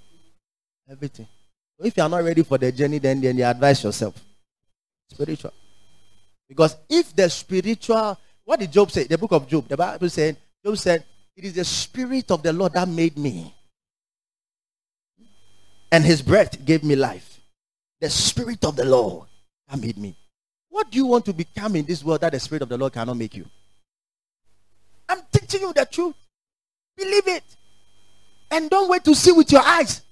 S1: Everything. If you are not ready for the journey, then, then you advise yourself. Spiritual. Because if the spiritual, what did Job say? The book of Job, the Bible said, Job said, It is the spirit of the Lord that made me. And his breath gave me life. The spirit of the Lord that made me. What do you want to become in this world that the spirit of the Lord cannot make you? I'm teaching you the truth. Believe it. And don't wait to see with your eyes.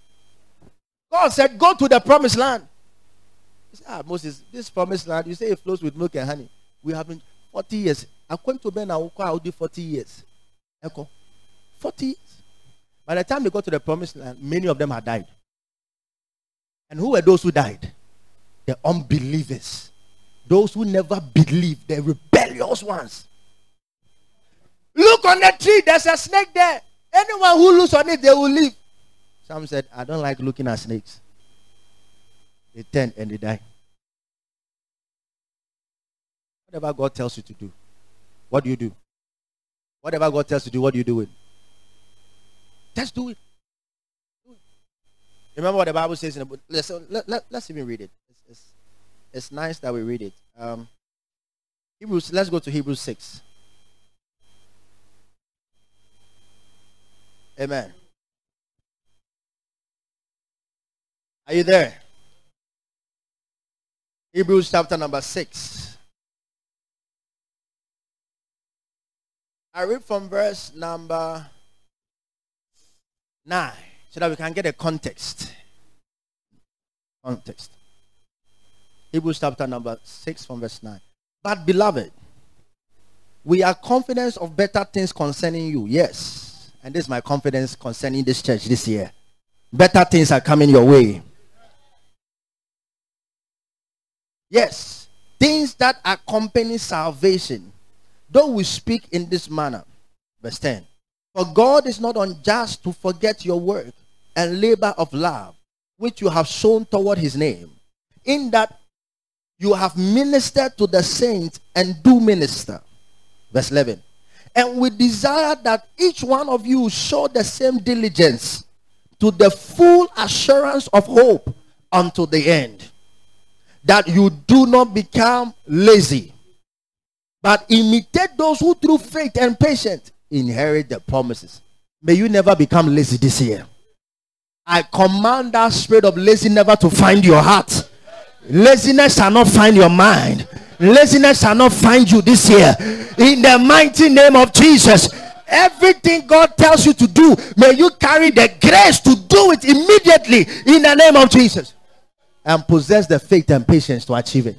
S1: God said, Go to the promised land. Said, ah, Moses, this promised land, you say it flows with milk and honey. We have been 40 years. According to Ben, I'll do 40 years. Echo. 40 years. By the time they got to the promised land, many of them had died. And who were those who died? The unbelievers. Those who never believed, the rebellious ones. Look on the tree, there's a snake there. Anyone who looks on it, they will leave. Some said, I don't like looking at snakes. They turn and they die. Whatever God tells you to do, what do you do? Whatever God tells you to do, what do you do with? Just do it. do it. Remember what the Bible says in the book? Let's, let, let, let's even read it. It's, it's, it's nice that we read it. Um, Hebrews, let's go to Hebrews 6. Amen. Are you there? Hebrews chapter number 6. I read from verse number 9 so that we can get a context. Context. Hebrews chapter number 6 from verse 9. But beloved, we are confident of better things concerning you. Yes. And this is my confidence concerning this church this year. Better things are coming your way. Yes, things that accompany salvation, though we speak in this manner. Verse 10. For God is not unjust to forget your work and labor of love, which you have shown toward his name, in that you have ministered to the saints and do minister. Verse 11. And we desire that each one of you show the same diligence to the full assurance of hope unto the end that you do not become lazy, but imitate those who through faith and patience inherit the promises. May you never become lazy this year. I command that spirit of lazy never to find your heart. Laziness shall not find your mind. Laziness shall not find you this year. In the mighty name of Jesus. Everything God tells you to do, may you carry the grace to do it immediately in the name of Jesus and possess the faith and patience to achieve it.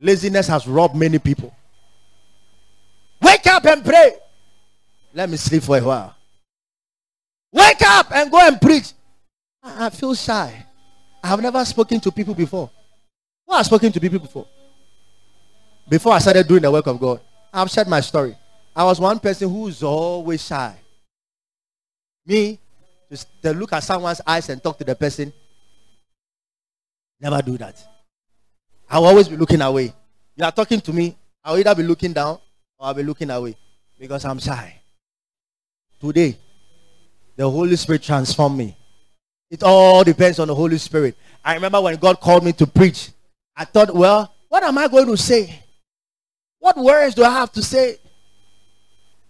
S1: Laziness has robbed many people. Wake up and pray. Let me sleep for a while. Wake up and go and preach. I feel shy. I have never spoken to people before. Who has spoken to people before? Before I started doing the work of God, I've shared my story. I was one person who's always shy. Me, to look at someone's eyes and talk to the person, Never do that. I'll always be looking away. You are talking to me, I'll either be looking down or I'll be looking away because I'm shy. Today, the Holy Spirit transformed me. It all depends on the Holy Spirit. I remember when God called me to preach, I thought, well, what am I going to say? What words do I have to say?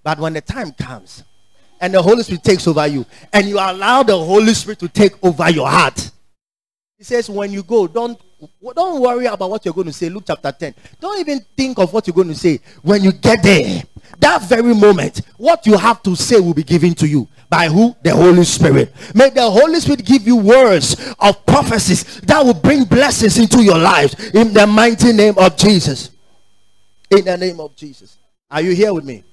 S1: But when the time comes and the Holy Spirit takes over you and you allow the Holy Spirit to take over your heart, he says, when you go, don't don't worry about what you're going to say. Luke chapter 10. Don't even think of what you're going to say. When you get there, that very moment, what you have to say will be given to you. By who? The Holy Spirit. May the Holy Spirit give you words of prophecies that will bring blessings into your lives in the mighty name of Jesus. In the name of Jesus. Are you here with me?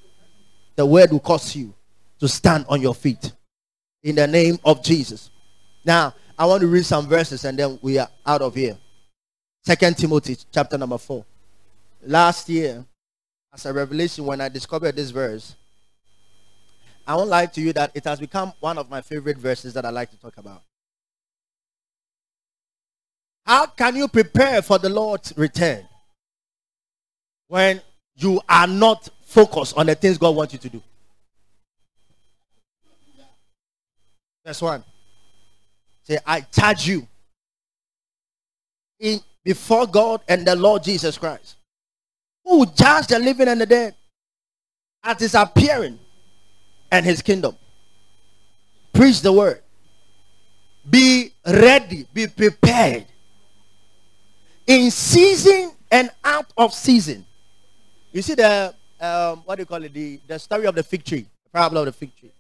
S1: The word will cause you to stand on your feet. In the name of Jesus. Now, I want to read some verses and then we are out of here. Second Timothy chapter number 4. Last year, as a revelation, when I discovered this verse, I won't lie to you that it has become one of my favorite verses that I like to talk about. How can you prepare for the Lord's return when you are not focused on the things God wants you to do? That's one. Say, I charge you in before God and the Lord Jesus Christ, who judge the living and the dead at his appearing and his kingdom. Preach the word. Be ready, be prepared. In season and out of season. You see the um, what do you call it? The, the story of the fig tree, the parable of the fig tree.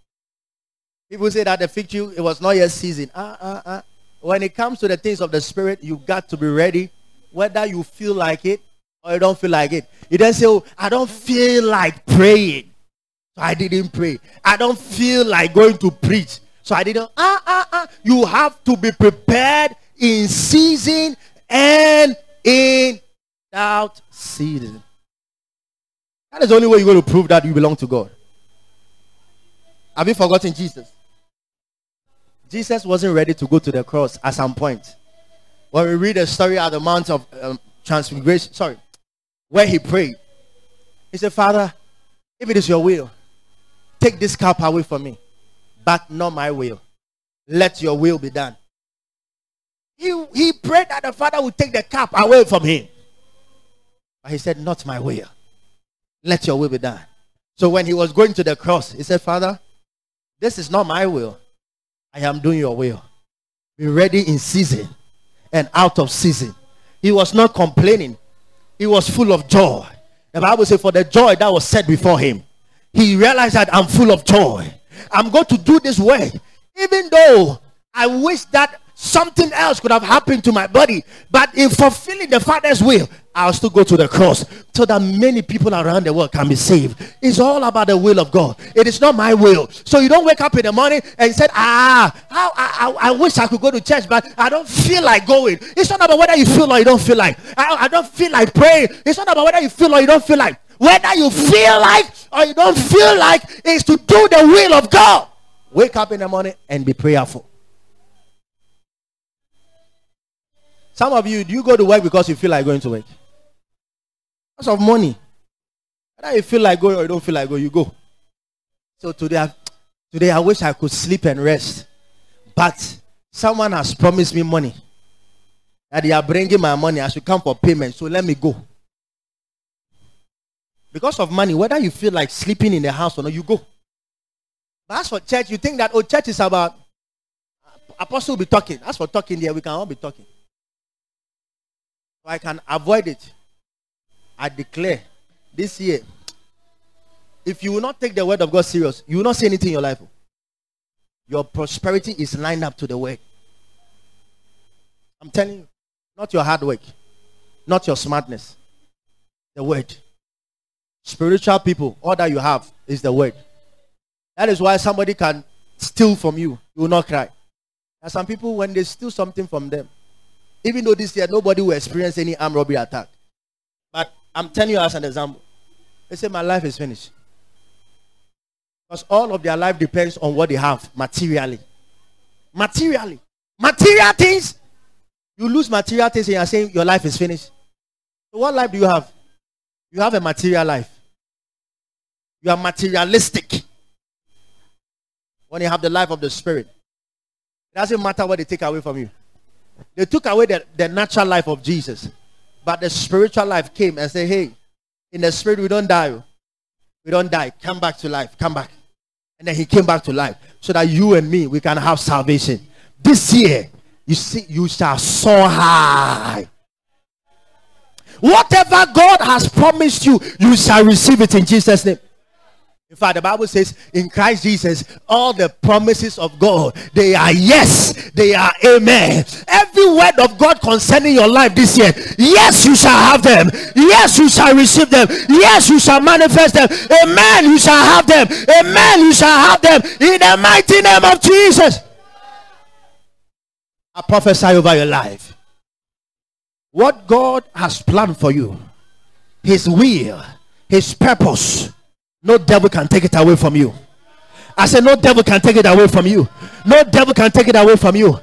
S1: People say that the fig tree it was not yet season. Uh, uh, uh. When it comes to the things of the spirit, you've got to be ready, whether you feel like it or you don't feel like it. You don't say, "Oh, I don't feel like praying, so I didn't pray. I don't feel like going to preach, so I didn't." Ah, ah, ah. You have to be prepared in season and in out season. That is the only way you're going to prove that you belong to God. Have you forgotten Jesus? Jesus wasn't ready to go to the cross at some point. When we read the story at the Mount of um, Transfiguration, sorry, where he prayed, he said, Father, if it is your will, take this cup away from me, but not my will. Let your will be done. He, he prayed that the Father would take the cup away from him. But he said, Not my will. Let your will be done. So when he was going to the cross, he said, Father, this is not my will. I am doing your will. Be ready in season and out of season. He was not complaining, he was full of joy. The Bible says, For the joy that was set before him, he realized that I'm full of joy. I'm going to do this work, even though I wish that something else could have happened to my body. But in fulfilling the Father's will, I'll still go to the cross so that many people around the world can be saved. It's all about the will of God. It is not my will. So you don't wake up in the morning and say, ah, how, I, I, I wish I could go to church, but I don't feel like going. It's not about whether you feel or you don't feel like. I, I don't feel like praying. It's not about whether you feel or you don't feel like. Whether you feel like or you don't feel like is to do the will of God. Wake up in the morning and be prayerful. Some of you, do you go to work because you feel like going to work? Because of money. Whether you feel like going or you don't feel like going, you go. So today, I, today I wish I could sleep and rest. But someone has promised me money. That they are bringing my money. I should come for payment. So let me go. Because of money, whether you feel like sleeping in the house or not, you go. But as for church, you think that, oh, church is about uh, apostle will be talking. As for talking there, we can all be talking. So I can avoid it. I declare this year, if you will not take the word of God serious, you will not see anything in your life. Your prosperity is lined up to the word. I'm telling you, not your hard work, not your smartness, the word. Spiritual people, all that you have is the word. That is why somebody can steal from you, you will not cry. And some people, when they steal something from them, even though this year nobody will experience any armed robbery attack. But I'm telling you as an example. They say my life is finished. Because all of their life depends on what they have materially. Materially. Material things. You lose material things and you're saying your life is finished. So what life do you have? You have a material life. You are materialistic. When you have the life of the spirit. It doesn't matter what they take away from you. They took away the, the natural life of Jesus. But the spiritual life came and said, hey, in the spirit we don't die. Oh. We don't die. Come back to life. Come back. And then he came back to life so that you and me, we can have salvation. This year, you see, you shall soar high Whatever God has promised you, you shall receive it in Jesus' name. In fact, the Bible says in Christ Jesus, all the promises of God, they are yes, they are amen. Every word of God concerning your life this year, yes, you shall have them. Yes, you shall receive them. Yes, you shall manifest them. Amen, you shall have them. Amen, you shall have them in the mighty name of Jesus. I prophesy over your life. What God has planned for you, His will, His purpose no devil can take it away from you. I said, No devil can take it away from you. No devil can take it away from you.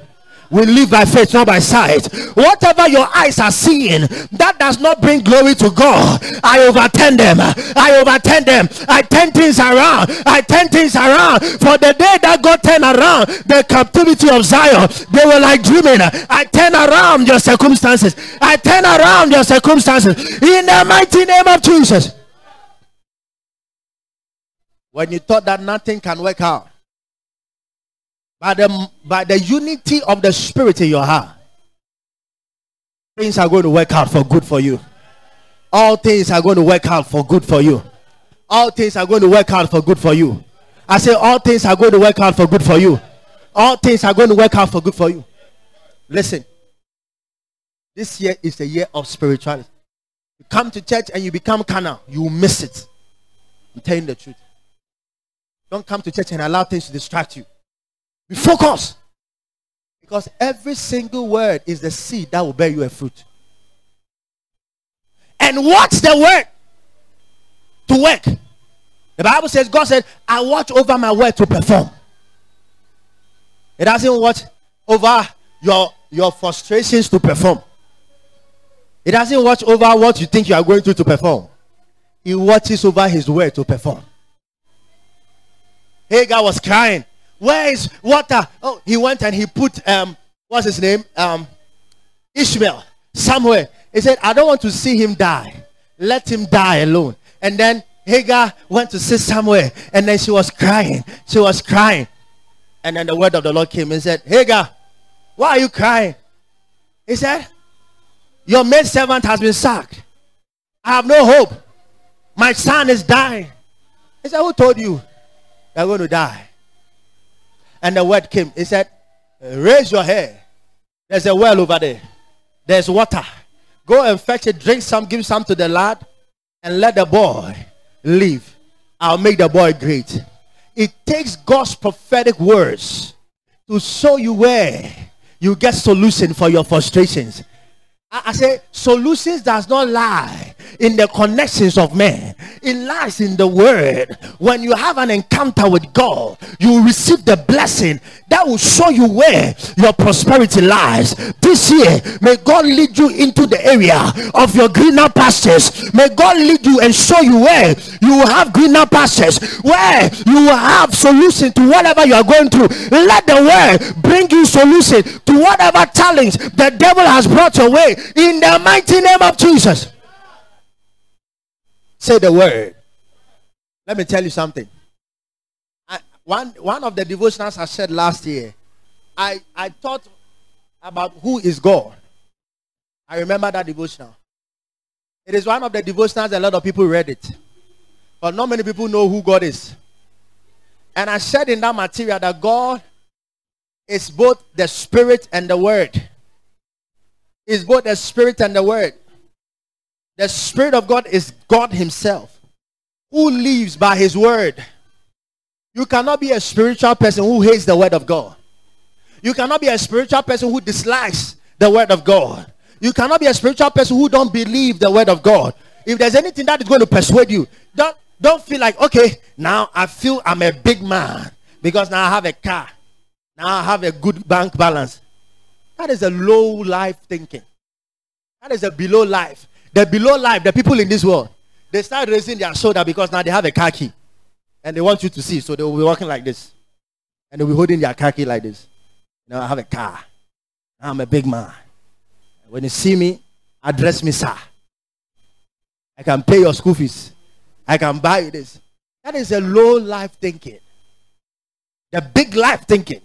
S1: We live by faith, not by sight. Whatever your eyes are seeing that does not bring glory to God, I overturn them. I overturn them. I turn things around. I turn things around. For the day that God turned around the captivity of Zion, they were like dreaming. I turn around your circumstances. I turn around your circumstances in the mighty name of Jesus. When you thought that nothing can work out, by the, by the unity of the Spirit in your heart, things are going to work out for good for you. All things are going to work out for good for you. All things are going to work out for good for you. I say, all things are going to work out for good for you. All things are going to work out for good for you. Listen, this year is the year of spirituality. You come to church and you become carnal, you miss it. I'm telling the truth. Don't come to church and allow things to distract you. Be focused. Because every single word is the seed that will bear you a fruit. And watch the word to work. The Bible says, God said, I watch over my word to perform. It doesn't watch over your, your frustrations to perform. It doesn't watch over what you think you are going through to perform. He watches over his word to perform. Hagar was crying. Where is water? Oh, he went and he put um, what's his name? Um, Ishmael somewhere. He said, I don't want to see him die. Let him die alone. And then Hagar went to sit somewhere and then she was crying. She was crying. And then the word of the Lord came and said, Hagar, why are you crying? He said, Your maid servant has been sacked. I have no hope. My son is dying. He said, Who told you? You're going to die. And the word came. He said, Raise your hair. There's a well over there. There's water. Go and fetch it, drink some, give some to the lad, and let the boy live. I'll make the boy great. It takes God's prophetic words to show you where you get solution for your frustrations. I, say solutions does not lie in the connections of men. It lies in the word. When you have an encounter with God, you receive the blessing that will show you where your prosperity lies. This year, may God lead you into the area of your greener pastures. May God lead you and show you where you will have greener pastures, where you will have solution to whatever you are going through. Let the word bring you solution to whatever challenge the devil has brought your way in the mighty name of Jesus. Say the word. Let me tell you something. I, one, one of the devotionals I said last year, I, I thought about who is God. I remember that devotional. It is one of the devotionals a lot of people read it. But not many people know who God is. And I said in that material that God is both the spirit and the word is both the spirit and the word. The spirit of God is God himself who lives by his word. You cannot be a spiritual person who hates the word of God. You cannot be a spiritual person who dislikes the word of God. You cannot be a spiritual person who don't believe the word of God. If there's anything that is going to persuade you, don't don't feel like okay, now I feel I'm a big man because now I have a car. Now I have a good bank balance. That is a low life thinking. That is a below life. The below life, the people in this world, they start raising their shoulder because now they have a car key. And they want you to see. So they will be walking like this. And they'll be holding their car key like this. Now I have a car. I'm a big man. When you see me, address me, sir. I can pay your school fees. I can buy you this. That is a low life thinking. The big life thinking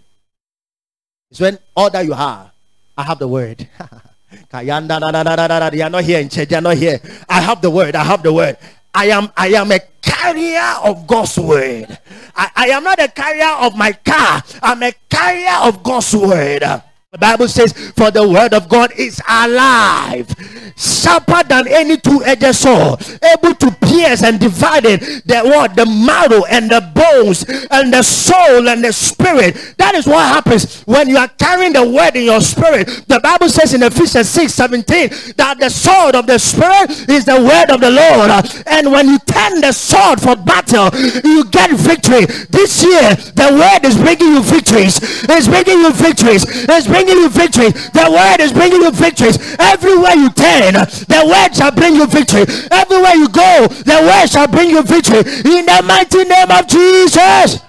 S1: is when all that you have I have the word. They are not here in church. They are not here. I have the word. I have the word. I am I am a carrier of God's word. I, I am not a carrier of my car. I'm a carrier of God's word. The Bible says, For the word of God is alive, sharper than any two-edged sword, able to pierce and divide it, the what the marrow and the bones and the soul and the spirit. That is what happens when you are carrying the word in your spirit. The Bible says in Ephesians 6 17 that the sword of the spirit is the word of the Lord. And when you turn the sword for battle, you get victory. This year, the word is bringing you victories. It's bringing you victories. It's bringing bringing you victory. The word is bringing you victories. Everywhere you turn, the word shall bring you victory. Everywhere you go, the word shall bring you victory. In the mighty name of Jesus.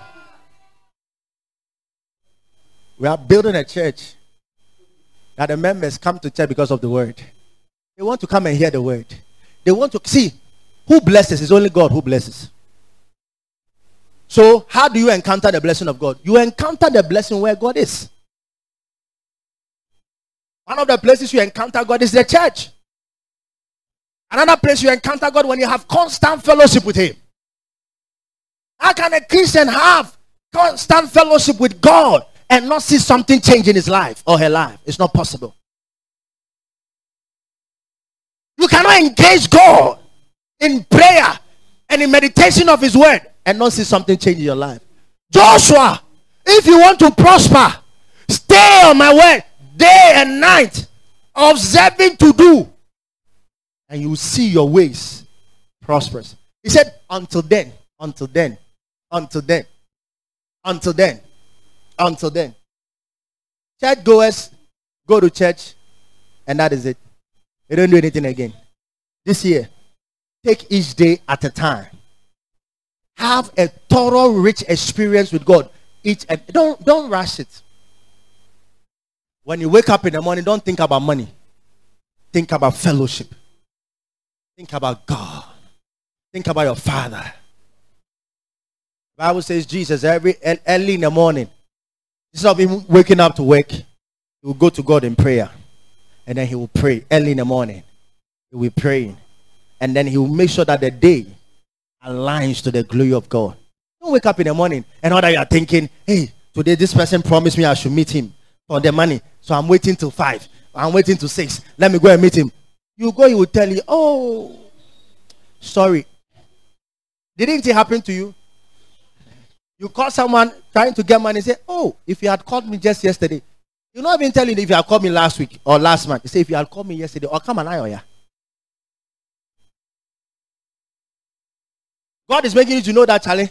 S1: We are building a church that the members come to church because of the word. They want to come and hear the word. They want to see who blesses. It's only God who blesses. So, how do you encounter the blessing of God? You encounter the blessing where God is. One of the places you encounter God is the church. Another place you encounter God when you have constant fellowship with Him. How can a Christian have constant fellowship with God and not see something change in his life or her life? It's not possible. You cannot engage God in prayer and in meditation of His word and not see something change in your life. Joshua, if you want to prosper, stay on my word day and night, observing to do, and you see your ways prosperous. He said, Until then, until then, until then, until then, until then. Church goers go to church, and that is it. They don't do anything again. This year, take each day at a time. Have a thorough, rich experience with God. Each and don't don't rush it. When you wake up in the morning, don't think about money. Think about fellowship. Think about God. Think about your Father. The Bible says Jesus every early in the morning, instead of him waking up to work, he will go to God in prayer, and then he will pray early in the morning. He will be praying, and then he will make sure that the day aligns to the glory of God. Don't wake up in the morning and all that you are thinking, hey, today this person promised me I should meet him for the money. So I'm waiting till five. I'm waiting till six. Let me go and meet him. You go, he will tell you, oh, sorry. Didn't it happen to you? You call someone trying to get money, say, oh, if you had called me just yesterday, you not even telling if you had called me last week or last month. You say, if you had called me yesterday, or come on, I or yeah. God is making you to know that, Charlie,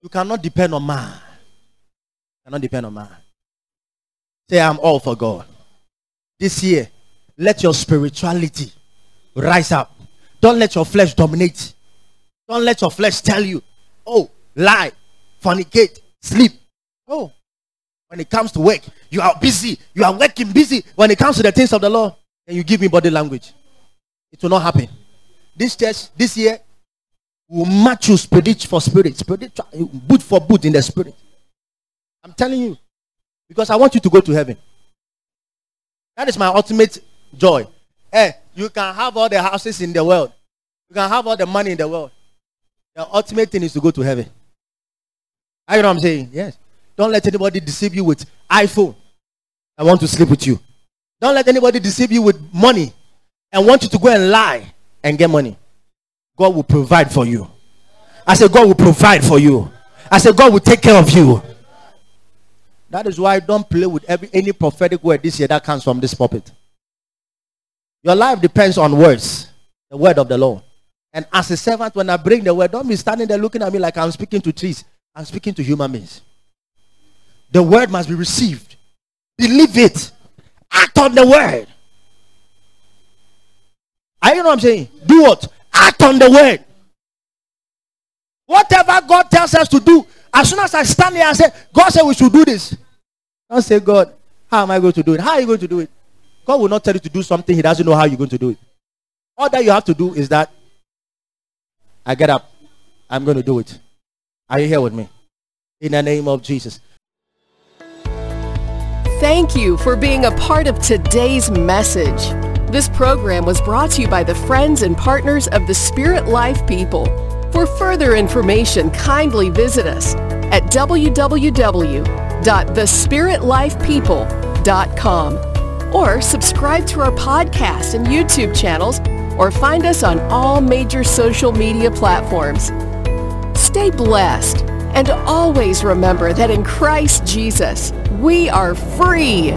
S1: you cannot depend on man. You cannot depend on man. Say, I'm all for God. This year, let your spirituality rise up. Don't let your flesh dominate. Don't let your flesh tell you, oh, lie, fornicate, sleep. Oh, when it comes to work, you are busy. You are working busy. When it comes to the things of the Lord, and you give me body language. It will not happen. This church, this year, will match you spirit for spirit, spiritual, boot for boot in the spirit. I'm telling you. Because I want you to go to heaven. That is my ultimate joy. Hey, you can have all the houses in the world. You can have all the money in the world. The ultimate thing is to go to heaven. I know what I'm saying? Yes. Don't let anybody deceive you with iPhone. I want to sleep with you. Don't let anybody deceive you with money and want you to go and lie and get money. God will provide for you. I said, God will provide for you. I said, God will take care of you. That is why I don't play with every any prophetic word this year that comes from this pulpit. Your life depends on words, the word of the Lord. And as a servant, when I bring the word, don't be standing there looking at me like I'm speaking to trees. I'm speaking to human beings. The word must be received. Believe it. Act on the word. I you know what I'm saying? Do what? Act on the word. Whatever God tells us to do, as soon as I stand here and say, God said we should do this. Don't say, God, how am I going to do it? How are you going to do it? God will not tell you to do something He doesn't know how you're going to do it. All that you have to do is that I get up. I'm going to do it. Are you here with me? In the name of Jesus.
S2: Thank you for being a part of today's message. This program was brought to you by the friends and partners of the Spirit Life people. For further information, kindly visit us at www.thespiritlifepeople.com or subscribe to our podcast and YouTube channels or find us on all major social media platforms. Stay blessed and always remember that in Christ Jesus, we are free